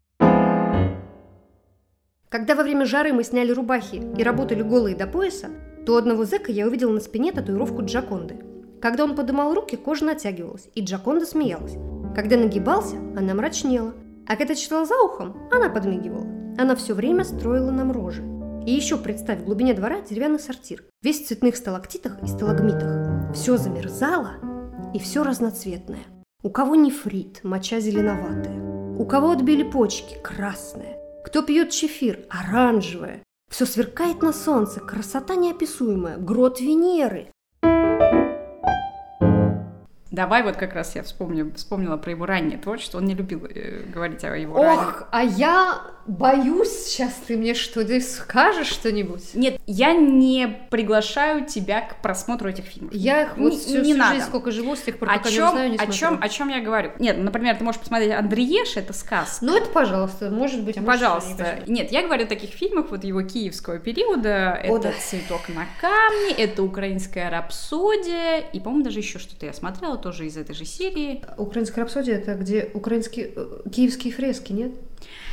Когда во время жары мы сняли рубахи и работали голые до пояса, то у одного зэка я увидела на спине татуировку Джаконды. Когда он подымал руки, кожа натягивалась, и Джаконда смеялась. Когда нагибался, она мрачнела. А когда читала за ухом, она подмигивала. Она все время строила нам рожи. И еще представь, в глубине двора деревянный сортир. Весь в цветных сталактитах и сталагмитах. Все замерзало, и все разноцветное. У кого нефрит, моча зеленоватая. У кого отбили почки, красная. Кто пьет чефир? Оранжевое. Все сверкает на солнце, красота неописуемая, грот Венеры. Давай вот как раз я вспомню, вспомнила про его раннее творчество. Он не любил э, говорить о его Ох, раннем. а я боюсь, сейчас ты мне что здесь скажешь что-нибудь? Нет, я не приглашаю тебя к просмотру этих фильмов. Я их вот не, всю, не всю надо. жизнь, сколько живу, с тех пор, о пока чем, не знаю, не о чем, о чем я говорю? Нет, например, ты можешь посмотреть Андрееш, это сказ. Ну это, пожалуйста, может быть, а Пожалуйста. Не Нет, я говорю о таких фильмах вот его киевского периода. О, это да. «Цветок на камне», это «Украинская рапсодия», и, по-моему, даже еще что-то я смотрела тоже из этой же серии. Украинская рапсодия это где украинские э, киевские фрески, нет?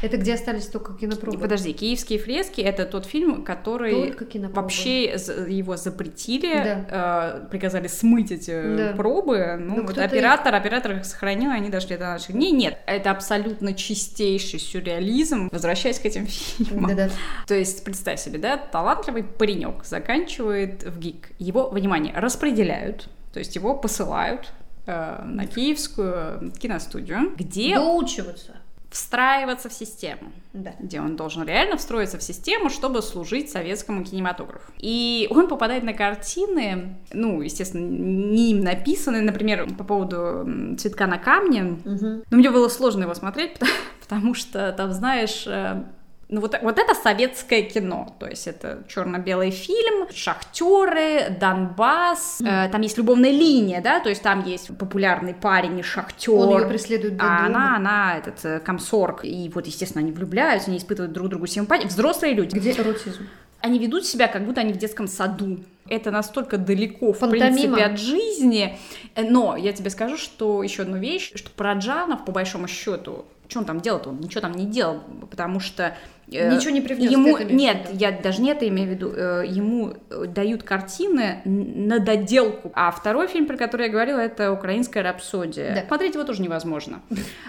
Это где остались только кинопробы. Подожди, киевские фрески это тот фильм, который вообще его запретили, да. э, приказали смыть эти да. пробы. Ну, ну вот оператор, их... оператор их сохранил, они дошли до наших дней. Нет, это абсолютно чистейший сюрреализм. Возвращаясь к этим фильмам. Да-да. То есть представь себе, да, талантливый паренек заканчивает в ГИК. Его, внимание, распределяют, то есть его посылают э, на киевскую киностудию, где... Доучиваться встраиваться в систему, да. где он должен реально встроиться в систему, чтобы служить советскому кинематографу. И он попадает на картины, ну, естественно, не им написанные, например, по поводу «Цветка на камне». Угу. Но мне было сложно его смотреть, потому, потому что там, знаешь, э, ну вот, вот это советское кино, то есть это черно-белый фильм, шахтеры, Донбасс, э, там есть любовная линия, да, то есть там есть популярный парень и шахтер. Он ее преследует до А она, она этот э, комсорг, и вот, естественно, они влюбляются, они испытывают друг другу симпатию, взрослые люди. Где эротизм? Они ведут себя, как будто они в детском саду. Это настолько далеко, Фантомима. в принципе, от жизни. Но я тебе скажу, что еще одну вещь, что Параджанов, по большому счету, что он там делал-то? Он ничего там не делал, потому что Э, Ничего не привнес ему нет, я даже не это имею в виду. Э, ему э, дают картины на доделку. А второй фильм, про который я говорила, это «Украинская рапсодия». Да. Смотреть его тоже невозможно.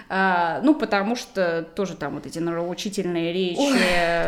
А, ну, потому что тоже там вот эти нравоучительные речи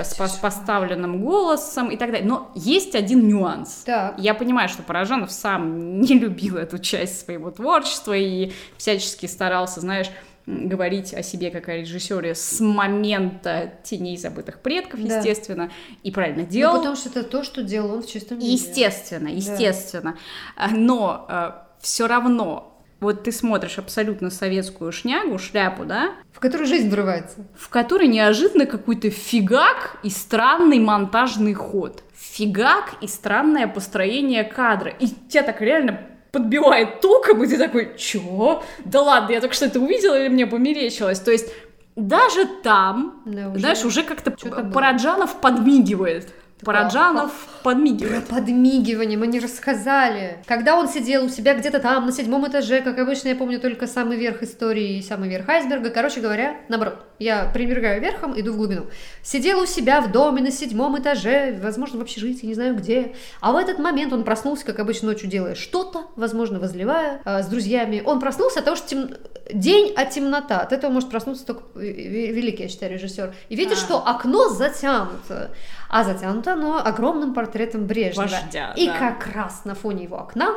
с поставленным голосом и так далее. Но есть один нюанс. Я понимаю, что Поражанов сам не любил эту часть своего творчества и всячески старался, знаешь, говорить о себе как о режиссере с момента «Теней забытых предков», да. естественно, и правильно ну, делал. Ну, потому что это то, что делал он в чистом виде. Естественно, естественно. Да. Но э, все равно вот ты смотришь абсолютно советскую шнягу, шляпу, да? В которой жизнь врывается. В которой неожиданно какой-то фигак и странный монтажный ход. Фигак и странное построение кадра. И тебя так реально подбивает током, и ты такой, чё? Да ладно, я только что это увидела или мне померещилось? То есть даже там, да, уже знаешь, уже как-то Параджанов подмигивает. Параджанов подмигивает. Про подмигивание мы не рассказали. Когда он сидел у себя где-то там, на седьмом этаже, как обычно, я помню только самый верх истории и самый верх айсберга. Короче говоря, наоборот, я пренебрегаю верхом, иду в глубину. Сидел у себя в доме на седьмом этаже, возможно, в общежитии, не знаю где. А в этот момент он проснулся, как обычно, ночью делая что-то, возможно, возливая э, с друзьями. Он проснулся от того, что тем... день, а темнота. От этого может проснуться только великий, я считаю, режиссер. И видит, а. что окно затянуто а затянуто оно огромным портретом Брежнева. Вождя, и да. как раз на фоне его окна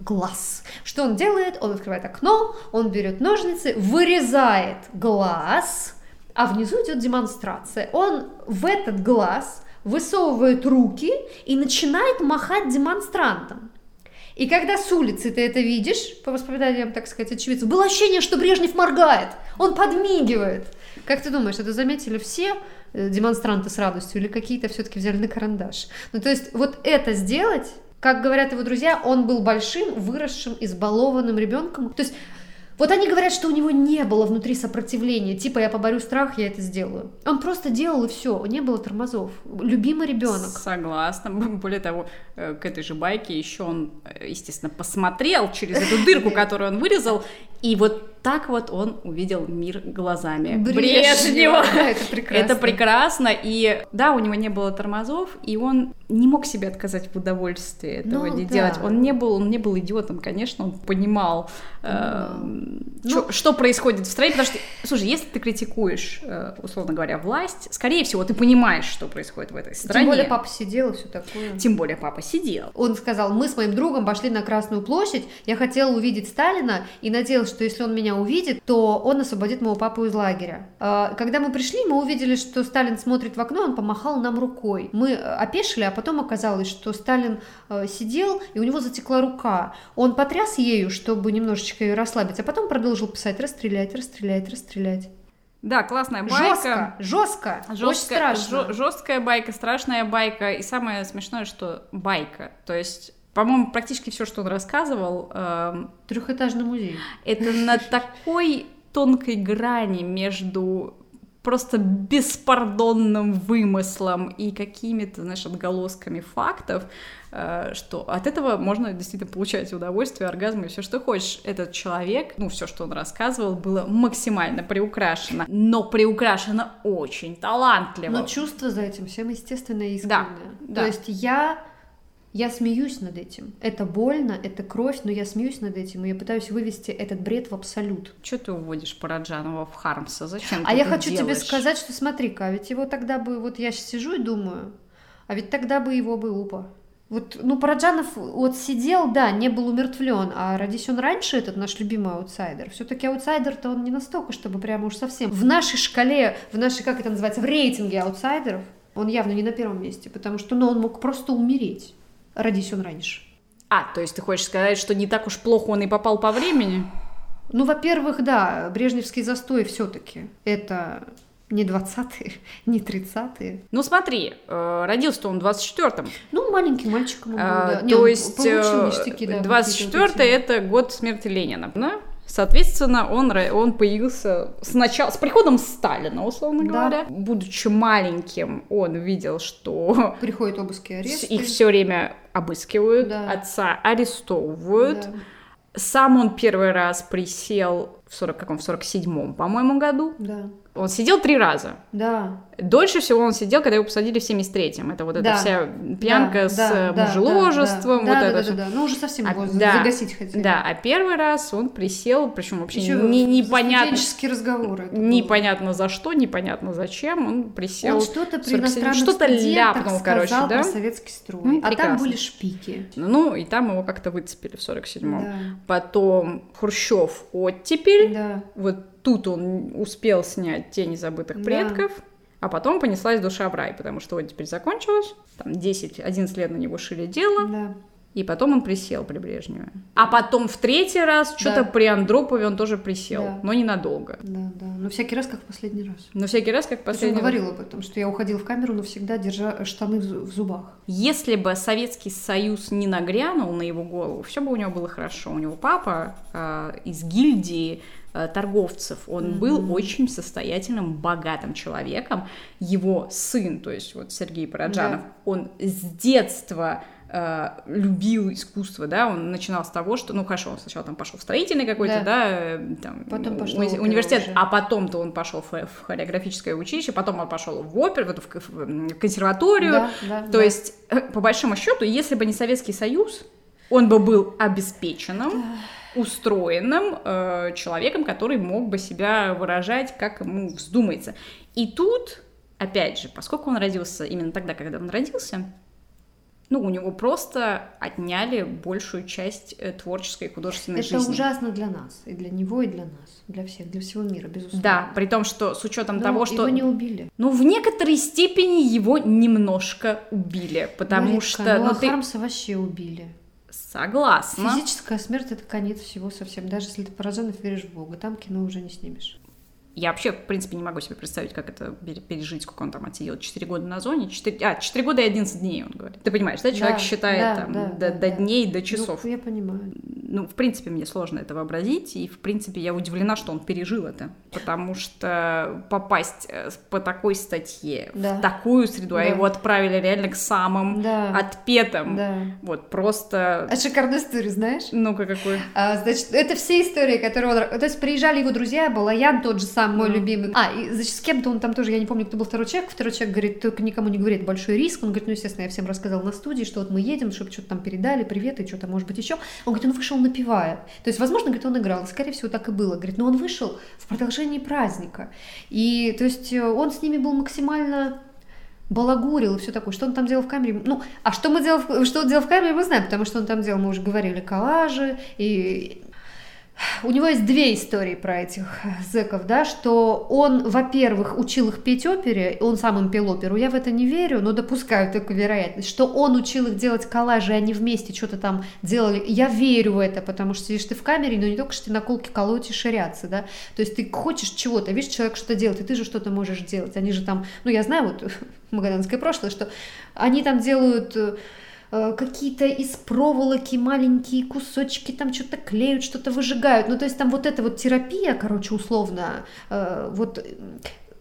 глаз. Что он делает? Он открывает окно, он берет ножницы, вырезает глаз, а внизу идет демонстрация. Он в этот глаз высовывает руки и начинает махать демонстрантам. И когда с улицы ты это видишь, по воспоминаниям, так сказать, очевидцев, было ощущение, что Брежнев моргает, он подмигивает. Как ты думаешь, это заметили все? Э, демонстранты с радостью, или какие-то все-таки взяли на карандаш. Ну, то есть вот это сделать, как говорят его друзья, он был большим, выросшим, избалованным ребенком. То есть вот они говорят, что у него не было внутри сопротивления, типа я поборю страх, я это сделаю. Он просто делал и все, не было тормозов. Любимый ребенок. Согласна. Более того, э, к этой же байке еще он, э, естественно, посмотрел через эту дырку, которую он вырезал, и вот так вот он увидел мир глазами Брежнева. Это прекрасно. Это прекрасно. И да, у него не было тормозов, и он не мог себе отказать в удовольствии этого ну, не да. делать. Он не был, он не был идиотом, конечно, он понимал, э, ну, чё, что происходит в стране, потому что, слушай, если ты критикуешь, э, условно говоря, власть, скорее всего, ты понимаешь, что происходит в этой стране. Тем более папа сидел и все такое. Тем более папа сидел. Он сказал, мы с моим другом пошли на Красную площадь, я хотел увидеть Сталина и надеялся, что если он меня увидит, то он освободит моего папу из лагеря. А, когда мы пришли, мы увидели, что Сталин смотрит в окно, он помахал нам рукой. Мы э, опешили, а потом оказалось, что Сталин э, сидел, и у него затекла рука. Он потряс ею, чтобы немножечко ее расслабить, а потом продолжил писать «расстрелять, расстрелять, расстрелять». Да, классная байка. Жестко, жестко, жестко очень страшно. Жесткая байка, страшная байка. И самое смешное, что байка. То есть по-моему, практически все, что он рассказывал... Э, Трехэтажный музей. Это на такой тонкой грани между просто беспардонным вымыслом и какими-то, знаешь, отголосками фактов, э, что от этого можно действительно получать удовольствие, оргазм и все, что хочешь. Этот человек, ну, все, что он рассказывал, было максимально приукрашено, но приукрашено очень талантливо. Но чувство за этим всем, естественно, искреннее. Да, То да. есть я я смеюсь над этим. Это больно, это кровь, но я смеюсь над этим, и я пытаюсь вывести этот бред в абсолют. Что ты уводишь Параджанова в Хармса? Зачем А я хочу делаешь? тебе сказать, что смотри-ка, ведь его тогда бы, вот я сейчас сижу и думаю, а ведь тогда бы его бы упа. Вот, ну, Параджанов вот сидел, да, не был умертвлен, а родись он раньше, этот наш любимый аутсайдер, все-таки аутсайдер-то он не настолько, чтобы прямо уж совсем. В нашей шкале, в нашей, как это называется, в рейтинге аутсайдеров, он явно не на первом месте, потому что, ну, он мог просто умереть родись он раньше. А, то есть ты хочешь сказать, что не так уж плохо он и попал по времени? Ну, во-первых, да, Брежневский застой все-таки это не 20-е, не 30-е. Ну смотри, э, родился он в 24-м. Ну, маленьким мальчиком он был, а, да. То не, есть ништяки, да, 24-й это год смерти Ленина, да? Соответственно, он, он появился сначала, с приходом Сталина, условно да. говоря. Будучи маленьким, он видел, что... Приходят обыски аресты. Их все время обыскивают, да. отца арестовывают. Да. Сам он первый раз присел в 40 каком, в 47-м, по-моему, году. Да. Он сидел три раза. Да. Дольше всего он сидел, когда его посадили в 73-м. Это вот да. эта вся пьянка да, с да, мужеложеством. Да, вот да, это да, да, да, ну уже совсем его да, загасить хотели. Да, а первый раз он присел, причем вообще Еще не, непонятно... разговоры. Непонятно за что, непонятно зачем, он присел... Он что-то при иностранных что-то ляпнул, короче, да? советский строй, ну, а там были шпики. Ну, и там его как-то выцепили в 47-м. Да. Потом Хрущев оттепель. Да. Вот тут он успел снять «Тени забытых да. предков». А потом понеслась душа в рай, потому что оттепель закончилась. Там 10-11 лет на него шили дело. Да. И потом он присел при Брежневе. А потом в третий раз что-то при Андропове он тоже присел, да. но ненадолго. Да, да. Но всякий раз как в последний раз. Но всякий раз как в последний раз. Он говорил об этом, что я уходил в камеру, но всегда держа штаны в зубах. Если бы Советский Союз не нагрянул на его голову, все бы у него было хорошо. У него папа э, из гильдии э, торговцев. Он mm-hmm. был очень состоятельным, богатым человеком. Его сын, то есть вот Сергей Параджанов, да. он с детства э, любил искусство, да, он начинал с того, что, ну хорошо, он сначала там пошел в строительный какой-то, да, да э, там, потом пошел уни- университет, а потом-то он пошел в, в хореографическое училище, потом он пошел в оперу, в, в, в консерваторию, да, да, то да. есть э, по большому счету, если бы не Советский Союз, он бы был обеспеченным. Да устроенным э, человеком, который мог бы себя выражать, как ему вздумается. И тут, опять же, поскольку он родился именно тогда, когда он родился, ну, у него просто отняли большую часть э, творческой и художественной Это жизни. Это ужасно для нас, и для него, и для нас, для всех, для всего мира, безусловно. Да, при том, что с учетом Но того, что... его не убили. Ну, в некоторой степени его немножко убили, потому Марика, что... Ну, ну а ты... Хармса вообще убили. Согласна. Физическая смерть это конец всего совсем. Даже если ты поражен и веришь в Бога, там кино уже не снимешь. Я вообще, в принципе, не могу себе представить, как это пережить, сколько он там отсидел. Четыре года на зоне, 4... а, четыре года и 11 дней, он говорит. Ты понимаешь, да? Человек да, считает да, там да, до, да, до дней, до часов. Ну, я понимаю. Ну, в принципе, мне сложно это вообразить, и, в принципе, я удивлена, что он пережил это, потому что попасть э, по такой статье да. в такую среду, а да. а его отправили реально к самым да. отпетым, да. вот, просто... А шикарная история, знаешь? Ну-ка, какой? А, значит, это все истории, которые. То есть приезжали его друзья, Балаян тот же самый, сам мой mm. любимый. А, и, значит, с кем-то он там тоже, я не помню, кто был второй человек. Второй человек говорит, только никому не говорит, большой риск. Он говорит, ну, естественно, я всем рассказал на студии, что вот мы едем, чтобы что-то там передали, привет, и что-то, может быть, еще. Он говорит, он вышел напивая. То есть, возможно, говорит, он играл. Скорее всего, так и было. Говорит, но он вышел в продолжении праздника. И, то есть, он с ними был максимально балагурил и все такое. Что он там делал в камере? Ну, а что мы делал, что он делал в камере, мы знаем, потому что он там делал, мы уже говорили, коллажи, и у него есть две истории про этих зэков, да, что он, во-первых, учил их петь опере, он сам им пел оперу, я в это не верю, но допускаю такую вероятность, что он учил их делать коллажи, они вместе что-то там делали, я верю в это, потому что сидишь ты в камере, но не только что ты наколки колоть и ширяться, да, то есть ты хочешь чего-то, видишь, человек что-то делает, и ты же что-то можешь делать, они же там, ну, я знаю, вот, магаданское прошлое, что они там делают Э, какие-то из проволоки маленькие кусочки, там что-то клеют, что-то выжигают. Ну, то есть там вот эта вот терапия, короче, условно, э, вот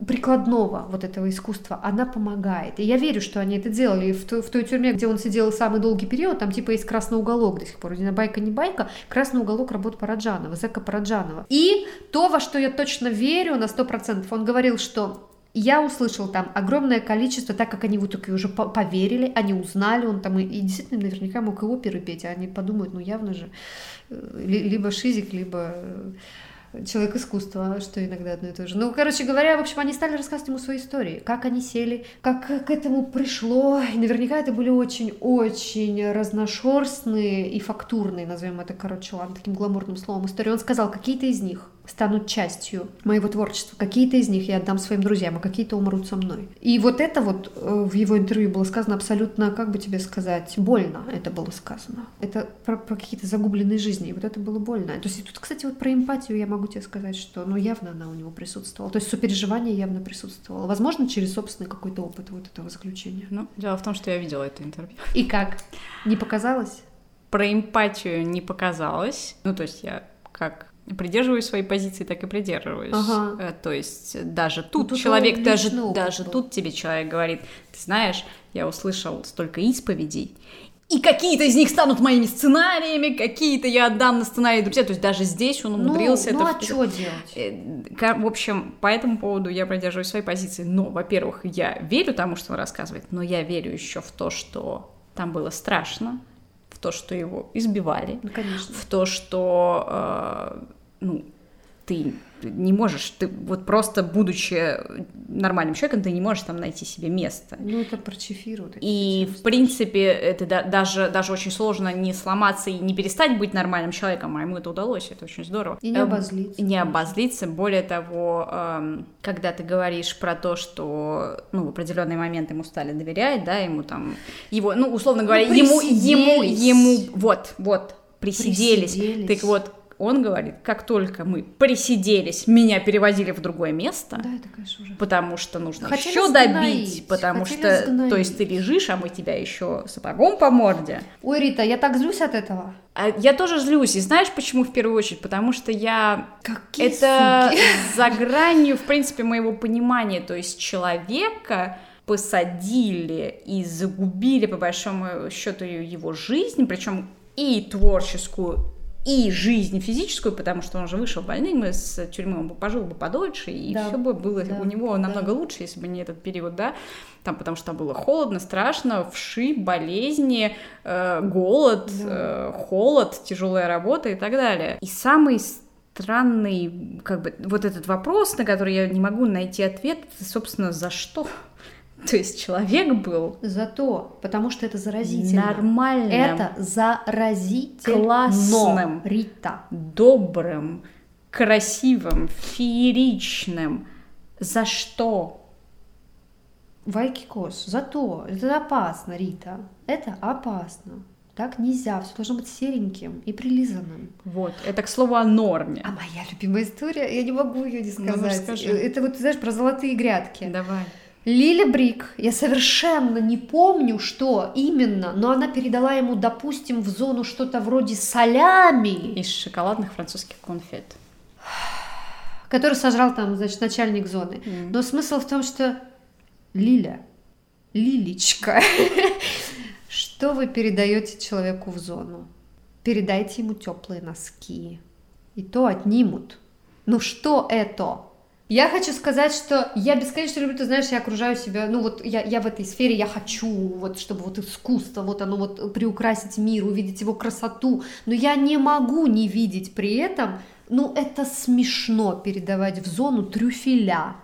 прикладного вот этого искусства, она помогает. И я верю, что они это делали. В той, в той тюрьме, где он сидел самый долгий период, там типа есть красный уголок до сих пор. Не байка, не байка. Красный уголок работ Параджанова, Зека Параджанова. И то, во что я точно верю на сто процентов, он говорил, что я услышал там огромное количество, так как они вот только уже поверили, они узнали, он там и, и действительно наверняка мог и оперы петь, а они подумают, ну явно же, э, либо шизик, либо э, человек искусства, что иногда одно и то же. Ну, короче говоря, в общем, они стали рассказывать ему свои истории, как они сели, как к этому пришло. И наверняка это были очень-очень разношерстные и фактурные, назовем это, короче, ладно, таким гламурным словом, истории. Он сказал, какие-то из них станут частью моего творчества. Какие-то из них я отдам своим друзьям, а какие-то умрут со мной. И вот это вот э, в его интервью было сказано абсолютно, как бы тебе сказать, больно это было сказано. Это про, про какие-то загубленные жизни, и вот это было больно. То есть тут, кстати, вот про эмпатию я могу тебе сказать, что, ну, явно она у него присутствовала. То есть сопереживание явно присутствовало. Возможно, через собственный какой-то опыт вот этого заключения. Ну, дело в том, что я видела это интервью. И как? Не показалось? Про эмпатию не показалось. Ну, то есть я как придерживаюсь своей позиции, так и придерживаюсь. Ага. Э, то есть даже тут ну, человек, даже, даже тут тебе человек говорит, ты знаешь, я услышал столько исповедей, и какие-то из них станут моими сценариями, какие-то я отдам на сценарий друзья. То есть даже здесь он ну, умудрился ну, это... Ну, а что делать? Э, в общем, по этому поводу я придерживаюсь своей позиции. Но, во-первых, я верю тому, что он рассказывает, но я верю еще в то, что там было страшно, в то, что его избивали, ну, конечно. в то, что, э, ну, ты не можешь, ты вот просто будучи нормальным человеком, ты не можешь там найти себе место. Ну, это прочефирует. И, в принципе, это да, даже, даже очень сложно не сломаться и не перестать быть нормальным человеком, а ему это удалось, это очень здорово. И не эм, обозлиться. Не обозлиться, более того, эм, когда ты говоришь про то, что, ну, в определенный момент ему стали доверять, да, ему там, его, ну, условно говоря, ну, ему, ему, ему, вот, вот, присиделись. присиделись. Так вот, он говорит, как только мы присиделись, меня перевозили в другое место, да, это, конечно, уже. потому что нужно Хотели еще добить, потому Хотели что, сгноить. то есть ты лежишь, а мы тебя еще сапогом по морде. Ой, Рита, я так злюсь от этого. А я тоже злюсь, и знаешь почему в первую очередь? Потому что я... Какие это суки. за гранью, в принципе, моего понимания, то есть человека посадили и загубили, по большому счету, его жизнь, причем и творческую, и жизнь физическую, потому что он же вышел больным из тюрьмы, он бы пожил бы подольше, и да. все бы было да. у него намного да. лучше, если бы не этот период, да, там, потому что там было холодно, страшно, вши, болезни, э, голод, да. э, холод, тяжелая работа и так далее. И самый странный, как бы, вот этот вопрос, на который я не могу найти ответ, собственно, за что? То есть человек был... Зато, потому что это заразительно. Нормальным. Это заразительно. Классным. Рита. Добрым, красивым, фееричным. За что? Вайкикос, зато. Это опасно, Рита. Это опасно. Так нельзя, все должно быть сереньким и прилизанным. Вот, это к слову о норме. А моя любимая история, я не могу ее не ну, ну, сказать. Ну, скажи. Это вот, знаешь, про золотые грядки. Давай. Лили Брик, я совершенно не помню, что именно, но она передала ему, допустим, в зону что-то вроде солями. Из шоколадных французских конфет. Который сожрал там, значит, начальник зоны. Mm. Но смысл в том, что Лиля, Лилечка, что вы передаете человеку в зону? Передайте ему теплые носки. И то отнимут. Ну что это? Я хочу сказать, что я бесконечно люблю, ты знаешь, я окружаю себя, ну вот я, я в этой сфере, я хочу, вот чтобы вот искусство, вот оно вот приукрасить мир, увидеть его красоту, но я не могу не видеть при этом, ну это смешно передавать в зону трюфеля,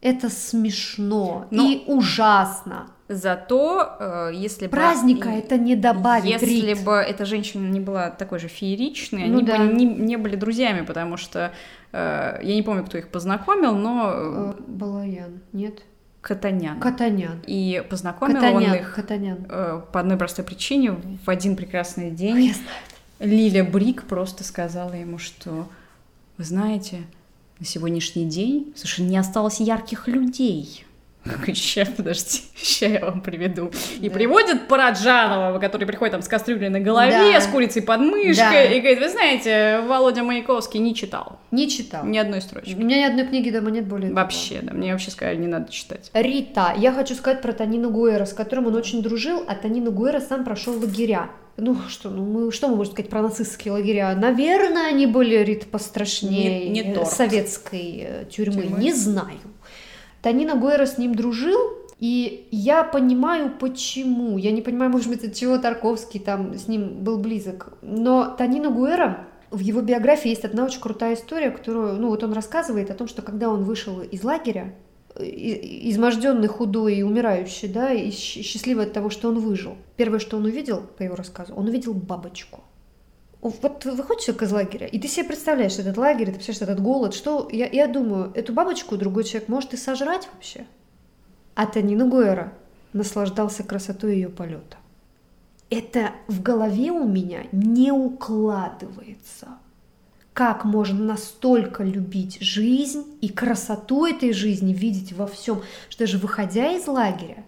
это смешно но... и ужасно. Зато, э, если Праздника бы... это не добавит. Если Рит. бы эта женщина не была такой же фееричной, ну, они да. бы не, не были друзьями, потому что э, я не помню, кто их познакомил, но... Э, Балаян, нет? Катанян. Катанян. И познакомил Катанян, он их Катанян. Э, по одной простой причине. В один прекрасный день я знаю. Лиля Брик просто сказала ему, что, вы знаете, на сегодняшний день совершенно не осталось ярких людей. Сейчас, подожди, сейчас я вам приведу. И да. приводит Параджанова, который приходит там с кастрюлей на голове, да. с курицей под мышкой, да. и говорит, вы знаете, Володя Маяковский не читал. Не читал. Ни одной строчки. У меня ни одной книги дома нет более Вообще, да, мне вообще сказали, не надо читать. Рита, я хочу сказать про Танину Гуэра, с которым он очень дружил, а Танина Гуэра сам прошел лагеря. Ну что, ну мы что мы можем сказать про нацистские лагеря? Наверное, они были Рит пострашнее не, не советской э, тюрьмы. тюрьмы. Не знаю. Танина Гуэра с ним дружил, и я понимаю, почему. Я не понимаю, может быть, от чего Тарковский там с ним был близок. Но Танина Гуэра, в его биографии есть одна очень крутая история, которую, ну вот он рассказывает о том, что когда он вышел из лагеря, изможденный, худой и умирающий, да, и счастливый от того, что он выжил. Первое, что он увидел, по его рассказу, он увидел бабочку вот выходишь человек из лагеря, и ты себе представляешь этот лагерь, ты представляешь этот голод, что я, я думаю, эту бабочку другой человек может и сожрать вообще. А Танина Гуэра наслаждался красотой ее полета. Это в голове у меня не укладывается. Как можно настолько любить жизнь и красоту этой жизни видеть во всем, что даже выходя из лагеря,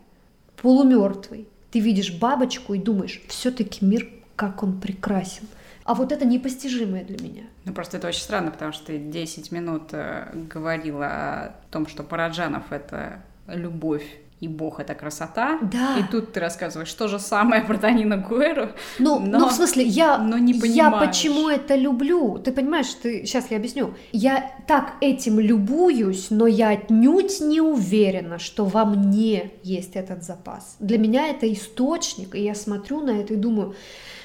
полумертвый, ты видишь бабочку и думаешь, все-таки мир, как он прекрасен. А вот это непостижимое для меня. Ну, просто это очень странно, потому что ты 10 минут э, говорила о том, что Параджанов — это любовь и Бог — это красота. Да. И тут ты рассказываешь то же самое про Танина Гуэру. Ну, но, ну, в смысле, я, но не я почему это люблю? Ты понимаешь, ты, сейчас я объясню. Я так этим любуюсь, но я отнюдь не уверена, что во мне есть этот запас. Для меня это источник, и я смотрю на это и думаю,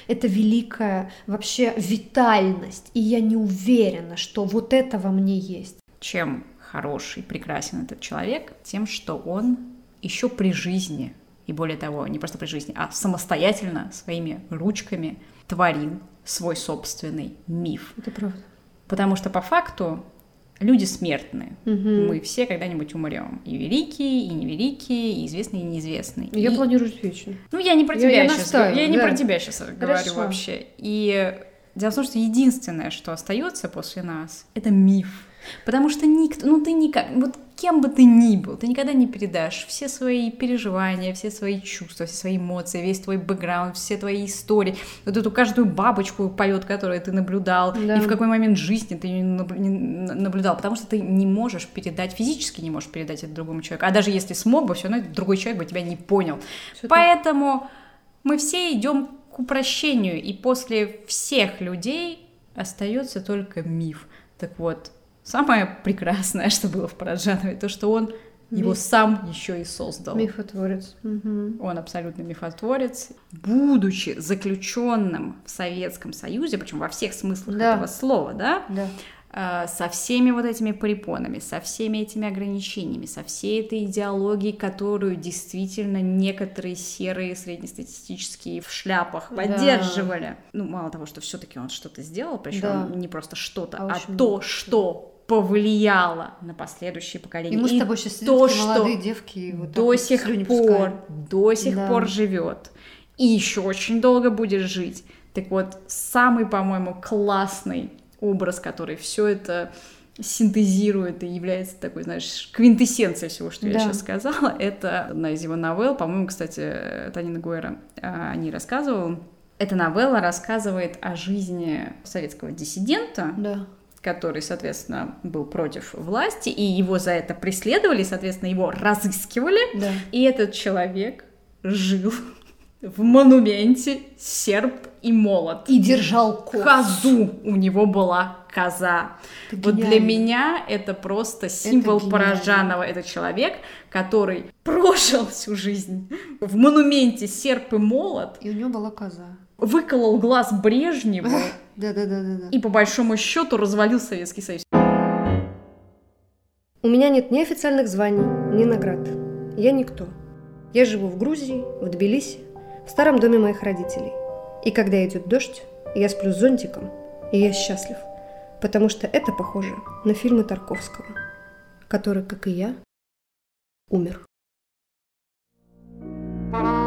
это великая вообще витальность. И я не уверена, что вот это во мне есть. Чем хороший, прекрасен этот человек? Тем, что он еще при жизни, и более того, не просто при жизни, а самостоятельно своими ручками творил свой собственный миф. Это правда. Потому что по факту люди смертны. Угу. Мы все когда-нибудь умрем. И великие, и невеликие, и известные, и неизвестные. Я и... планирую жить вечно. Ну, я не про тебя я, сейчас. Я, я не про тебя сейчас Хорошо. говорю вообще. И дело в том, что единственное, что остается после нас, это миф. Потому что никто, ну ты никак, вот кем бы ты ни был, ты никогда не передашь все свои переживания, все свои чувства, все свои эмоции, весь твой бэкграунд, все твои истории, вот эту каждую бабочку полет, которую ты наблюдал, да. и в какой момент жизни ты ее наблюдал, потому что ты не можешь передать, физически не можешь передать это другому человеку, а даже если смог бы, все равно другой человек бы тебя не понял. Все Поэтому так. мы все идем к упрощению, и после всех людей остается только миф. Так вот, Самое прекрасное, что было в Параджанове, то, что он Миф. его сам еще и создал. Мифотворец. Угу. Он абсолютно мифотворец. Будучи заключенным в Советском Союзе, причем во всех смыслах да. этого слова, да, да. Э, со всеми вот этими препонами, со всеми этими ограничениями, со всей этой идеологией, которую действительно некоторые серые среднестатистические в шляпах да. поддерживали. Ну, мало того, что все-таки он что-то сделал, причем да. не просто что-то, а, а то, что повлияло на последующие поколения. И мы с тобой сейчас то, что молодые девки вот до сих пор, до сих да. пор живет. И еще очень долго будет жить. Так вот, самый, по-моему, классный образ, который все это синтезирует и является такой, знаешь, квинтэссенцией всего, что да. я сейчас сказала. Это одна из его новелл. По-моему, кстати, Танина Гуэра а, о ней рассказывала. Эта новелла рассказывает о жизни советского диссидента, да который, соответственно, был против власти, и его за это преследовали, соответственно, его разыскивали. Да. И этот человек жил в монументе серп и молот. И держал козу. Козу у него была коза. Это вот для меня это просто символ это Паражанова. Это человек, который прожил всю жизнь в монументе серп и молот. И у него была коза выколол глаз Брежневу. И по большому счету развалил Советский Союз. У меня нет ни официальных званий, ни наград. Я никто. Я живу в Грузии, в Тбилиси, в старом доме моих родителей. И когда идет дождь, я сплю с зонтиком, и я счастлив, потому что это похоже на фильмы Тарковского, который, как и я, умер. thank you